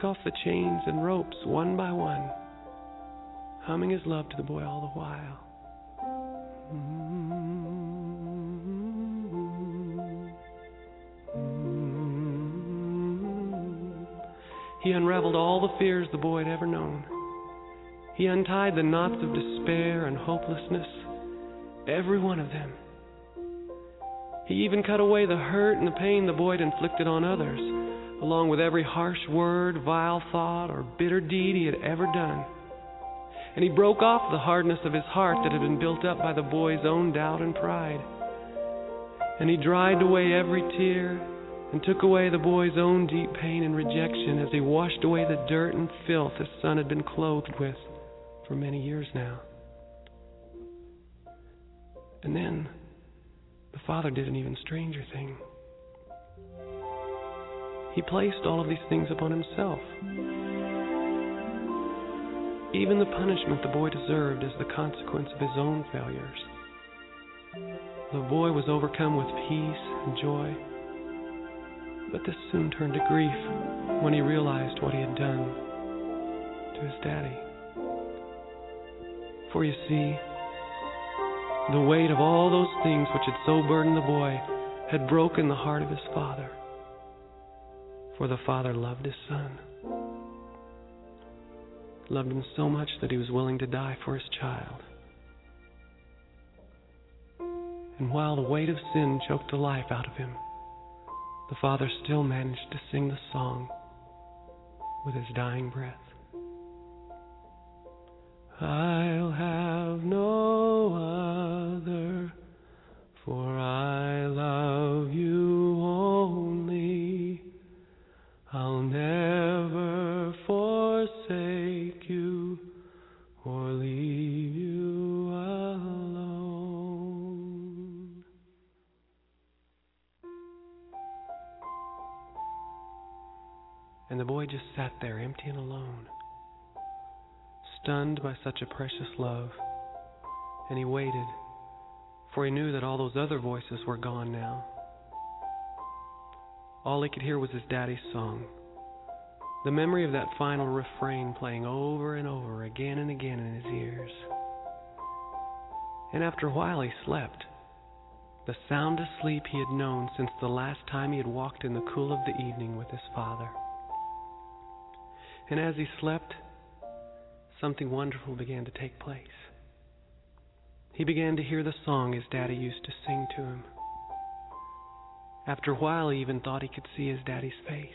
take off the chains and ropes one by one, humming his love to the boy all the while. He unraveled all the fears the boy had ever known. He untied the knots of despair and hopelessness, every one of them. He even cut away the hurt and the pain the boy had inflicted on others, along with every harsh word, vile thought, or bitter deed he had ever done. And he broke off the hardness of his heart that had been built up by the boy's own doubt and pride. And he dried away every tear and took away the boy's own deep pain and rejection as he washed away the dirt and filth his son had been clothed with for many years now. And then the father did an even stranger thing. He placed all of these things upon himself. Even the punishment the boy deserved as the consequence of his own failures. The boy was overcome with peace and joy, but this soon turned to grief when he realized what he had done to his daddy. For you see, the weight of all those things which had so burdened the boy had broken the heart of his father. For the father loved his son. Loved him so much that he was willing to die for his child. And while the weight of sin choked the life out of him, the father still managed to sing the song with his dying breath. I'll have no other, for I love you the boy just sat there, empty and alone stunned by such a precious love. And he waited, for he knew that all those other voices were gone now. All he could hear was his daddy's song. The memory of that final refrain playing over and over again and again in his ears. And after a while he slept, the soundest sleep he had known since the last time he had walked in the cool of the evening with his father. And as he slept, something wonderful began to take place. He began to hear the song his daddy used to sing to him. After a while, he even thought he could see his daddy's face.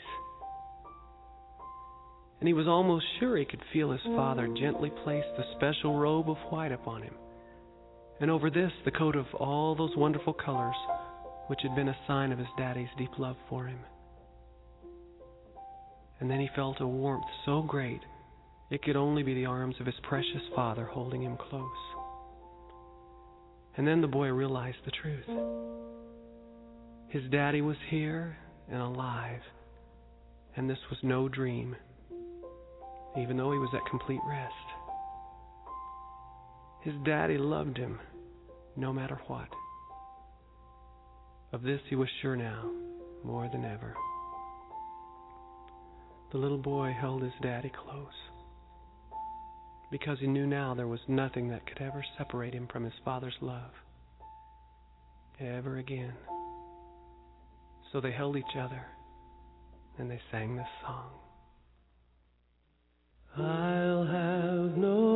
And he was almost sure he could feel his father gently place the special robe of white upon him, and over this the coat of all those wonderful colors which had been a sign of his daddy's deep love for him. And then he felt a warmth so great it could only be the arms of his precious father holding him close. And then the boy realized the truth. His daddy was here and alive, and this was no dream, even though he was at complete rest. His daddy loved him no matter what. Of this he was sure now, more than ever. The little boy held his daddy close because he knew now there was nothing that could ever separate him from his father's love. Ever again. So they held each other and they sang this song. I'll have no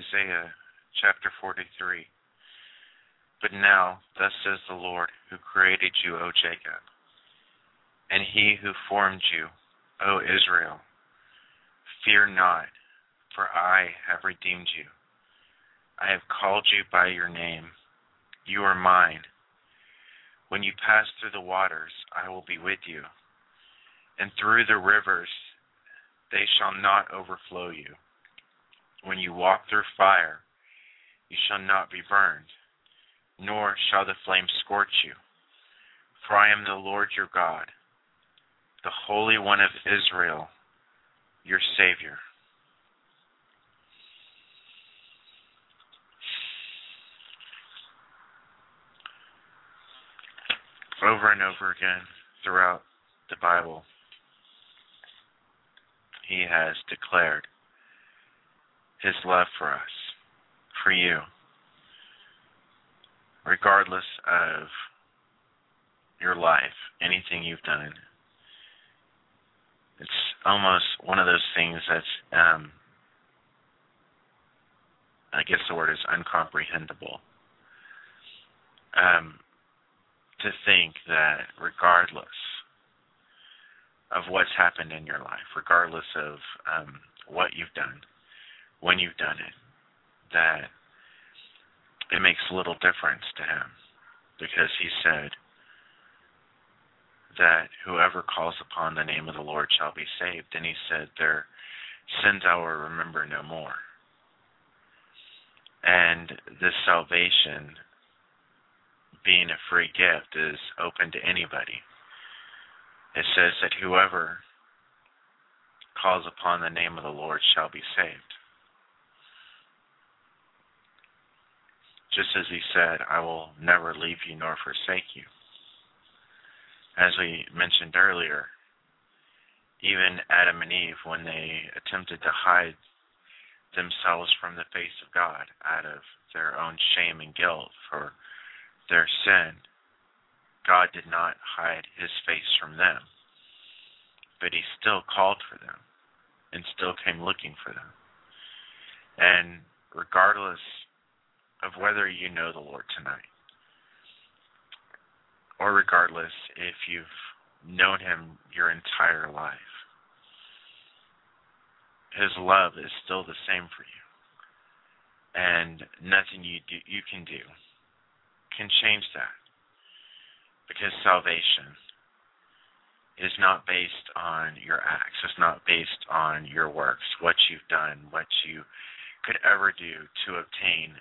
Isaiah chapter 43 But now, thus says the Lord, who created you, O Jacob, and he who formed you, O Israel, fear not, for I have redeemed you. I have called you by your name. You are mine. When you pass through the waters, I will be with you, and through the rivers, they shall not overflow you. When you walk through fire, you shall not be burned, nor shall the flame scorch you. For I am the Lord your God, the Holy One of Israel, your Savior. Over and over again throughout the Bible, he has declared his love for us, for you, regardless of your life, anything you've done. It's almost one of those things that's, um, I guess the word is uncomprehendable. Um, to think that regardless of what's happened in your life, regardless of um, what you've done, when you've done it, that it makes little difference to him because he said that whoever calls upon the name of the Lord shall be saved. And he said, Their sins I will remember no more. And this salvation, being a free gift, is open to anybody. It says that whoever calls upon the name of the Lord shall be saved. Just as he said, I will never leave you nor forsake you. As we mentioned earlier, even Adam and Eve, when they attempted to hide themselves from the face of God out of their own shame and guilt for their sin, God did not hide his face from them, but he still called for them and still came looking for them. And regardless of whether you know the Lord tonight, or regardless if you've known Him your entire life, His love is still the same for you. And nothing you do, you can do can change that. Because salvation is not based on your acts. It's not based on your works, what you've done, what you could ever do to obtain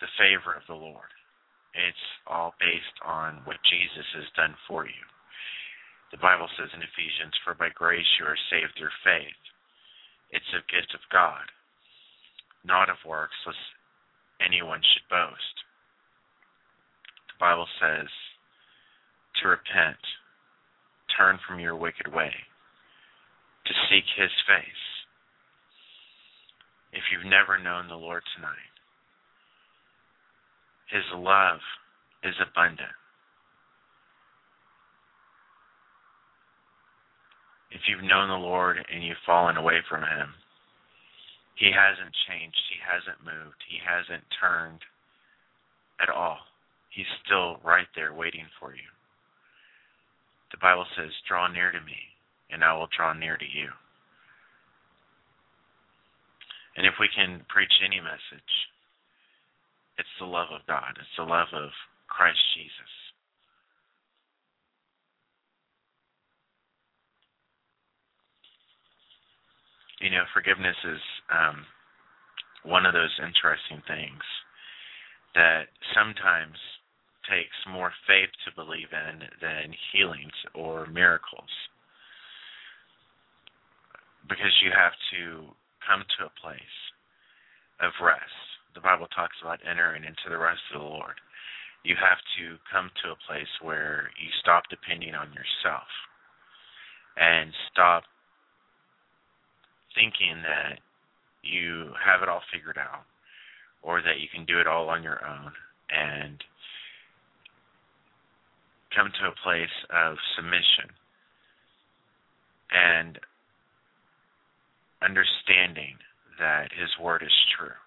the favor of the Lord. It's all based on what Jesus has done for you. The Bible says in Ephesians, For by grace you are saved through faith. It's a gift of God, not of works, lest anyone should boast. The Bible says to repent, turn from your wicked way, to seek his face. If you've never known the Lord tonight, his love is abundant. If you've known the Lord and you've fallen away from Him, He hasn't changed. He hasn't moved. He hasn't turned at all. He's still right there waiting for you. The Bible says, Draw near to me, and I will draw near to you. And if we can preach any message, it's the love of God. It's the love of Christ Jesus. You know, forgiveness is um, one of those interesting things that sometimes takes more faith to believe in than healings or miracles. Because you have to come to a place of rest the Bible talks about entering into the rest of the Lord. You have to come to a place where you stop depending on yourself and stop thinking that you have it all figured out or that you can do it all on your own and come to a place of submission and understanding that his word is true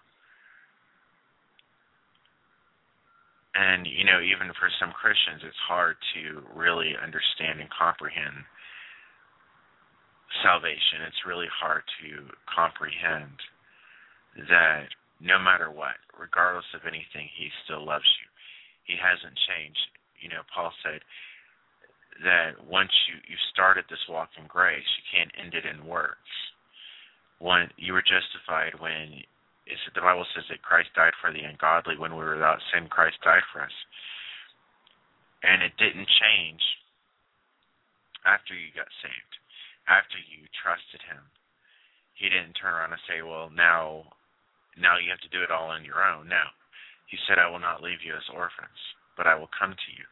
and you know even for some christians it's hard to really understand and comprehend salvation. It's really hard to comprehend that no matter what regardless of anything he still loves you. He hasn't changed. You know paul said that once you you started this walk in grace you can't end it in works. When you were justified when is the Bible says that Christ died for the ungodly when we were without sin. Christ died for us, and it didn't change after you got saved, after you trusted Him. He didn't turn around and say, "Well, now, now you have to do it all on your own." No, He said, "I will not leave you as orphans, but I will come to you."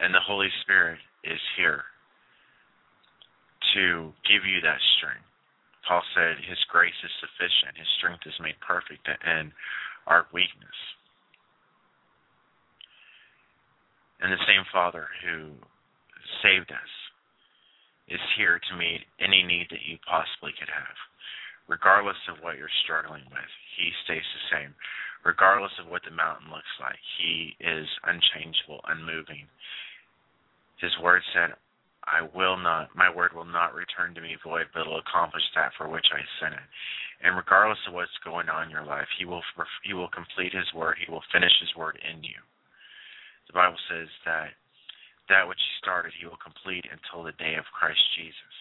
And the Holy Spirit is here to give you that strength Paul said, His grace is sufficient, His strength is made perfect in our weakness. And the same Father who saved us is here to meet any need that you possibly could have. Regardless of what you're struggling with, He stays the same. Regardless of what the mountain looks like, He is unchangeable, unmoving. His word said, I will not, my word will not return to me void, but it'll accomplish that for which I sent it. And regardless of what's going on in your life, He will He will complete His word. He will finish His word in you. The Bible says that that which he started, he will complete until the day of Christ Jesus.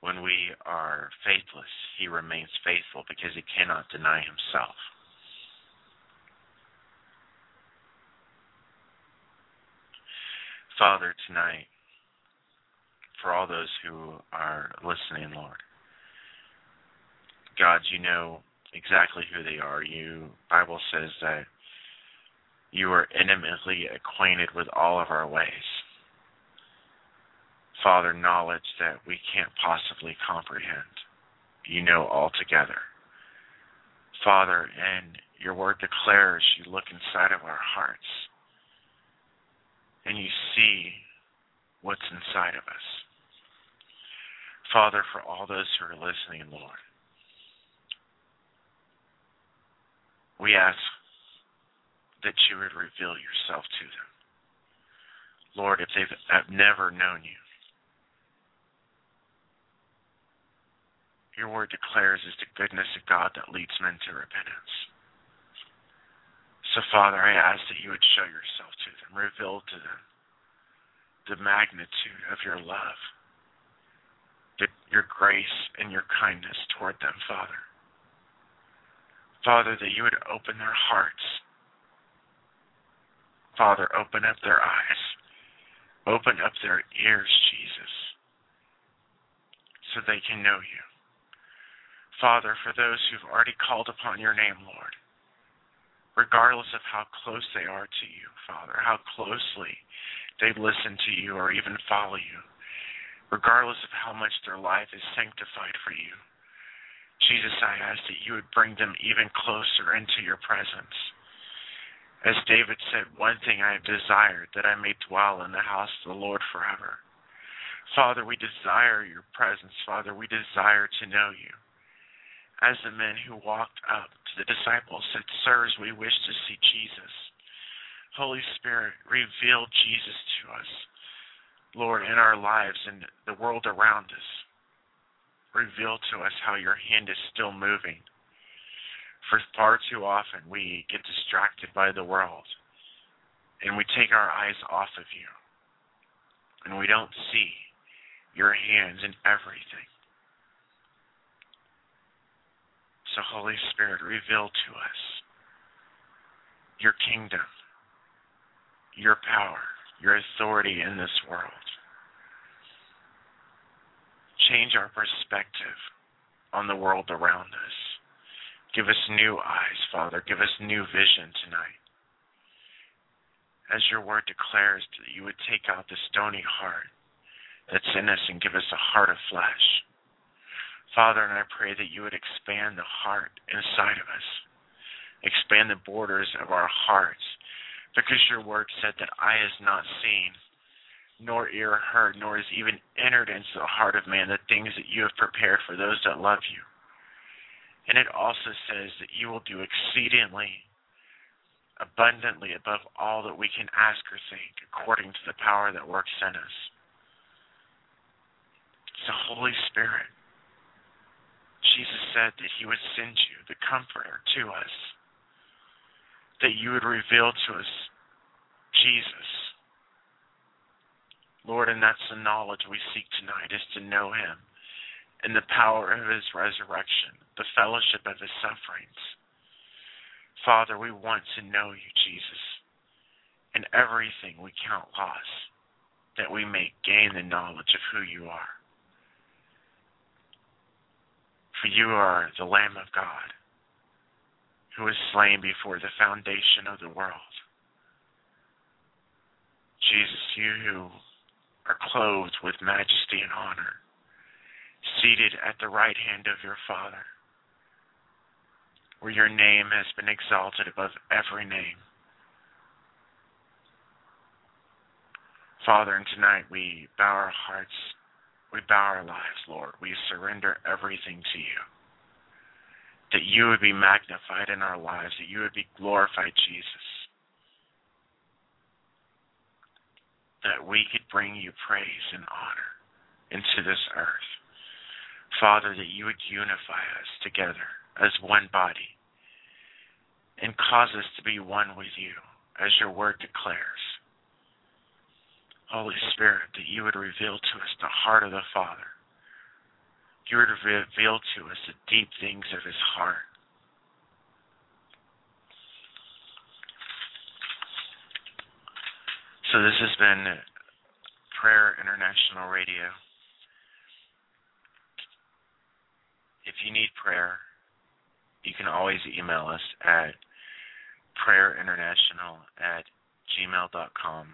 When we are faithless, he remains faithful because he cannot deny himself. Father, tonight, for all those who are listening, Lord, God, you know exactly who they are. You Bible says that you are intimately acquainted with all of our ways. Father, knowledge that we can't possibly comprehend. You know altogether. Father, and your word declares you look inside of our hearts and you see what's inside of us. Father, for all those who are listening, Lord, we ask that you would reveal yourself to them. Lord, if they've have never known you, your word declares is the goodness of God that leads men to repentance. So, Father, I ask that you would show yourself to them, reveal to them the magnitude of your love, your grace and your kindness toward them, Father. Father, that you would open their hearts. Father, open up their eyes. Open up their ears, Jesus, so they can know you. Father, for those who've already called upon your name, Lord, regardless of how close they are to you, Father, how closely they listen to you or even follow you, regardless of how much their life is sanctified for you. Jesus, I ask that you would bring them even closer into your presence. As David said, one thing I have desired, that I may dwell in the house of the Lord forever. Father, we desire your presence. Father, we desire to know you as the men who walked up to the disciples said, Sirs, we wish to see Jesus. Holy Spirit, reveal Jesus to us, Lord, in our lives and the world around us. Reveal to us how your hand is still moving. For far too often we get distracted by the world and we take our eyes off of you and we don't see your hands in everything. So, Holy Spirit, reveal to us your kingdom, your power, your authority in this world. Change our perspective on the world around us. Give us new eyes, Father. Give us new vision tonight. As your word declares that you would take out the stony heart that's in us and give us a heart of flesh. Father, and I pray that you would expand the heart inside of us, expand the borders of our hearts, because your word said that eye has not seen, nor ear heard, nor has even entered into the heart of man the things that you have prepared for those that love you. And it also says that you will do exceedingly abundantly above all that we can ask or think, according to the power that works in us. The Holy Spirit, Jesus said that he would send you the Comforter to us, that you would reveal to us Jesus. Lord, and that's the knowledge we seek tonight, is to know him and the power of his resurrection, the fellowship of his sufferings. Father, we want to know you, Jesus, and everything we count loss, that we may gain the knowledge of who you are. For you are the Lamb of God, who was slain before the foundation of the world. Jesus, you who are clothed with majesty and honor, seated at the right hand of your Father, where your name has been exalted above every name. Father, and tonight we bow our hearts we bow our lives, Lord. We surrender everything to you. That you would be magnified in our lives, that you would be glorified, Jesus. That we could bring you praise and honor into this earth. Father, that you would unify us together as one body and cause us to be one with you, as your word declares. Holy Spirit, that you would reveal to us the heart of the Father. You would reveal to us the deep things of his heart. So this has been Prayer International Radio. If you need prayer, you can always email us at prayerinternational at gmail.com.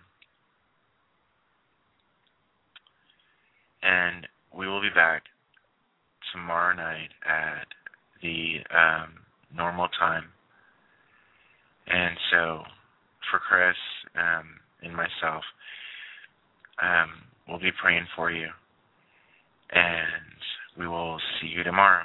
And we will be back tomorrow night at the um, normal time. And so for Chris um, and myself, um, we'll be praying for you. And we will see you tomorrow.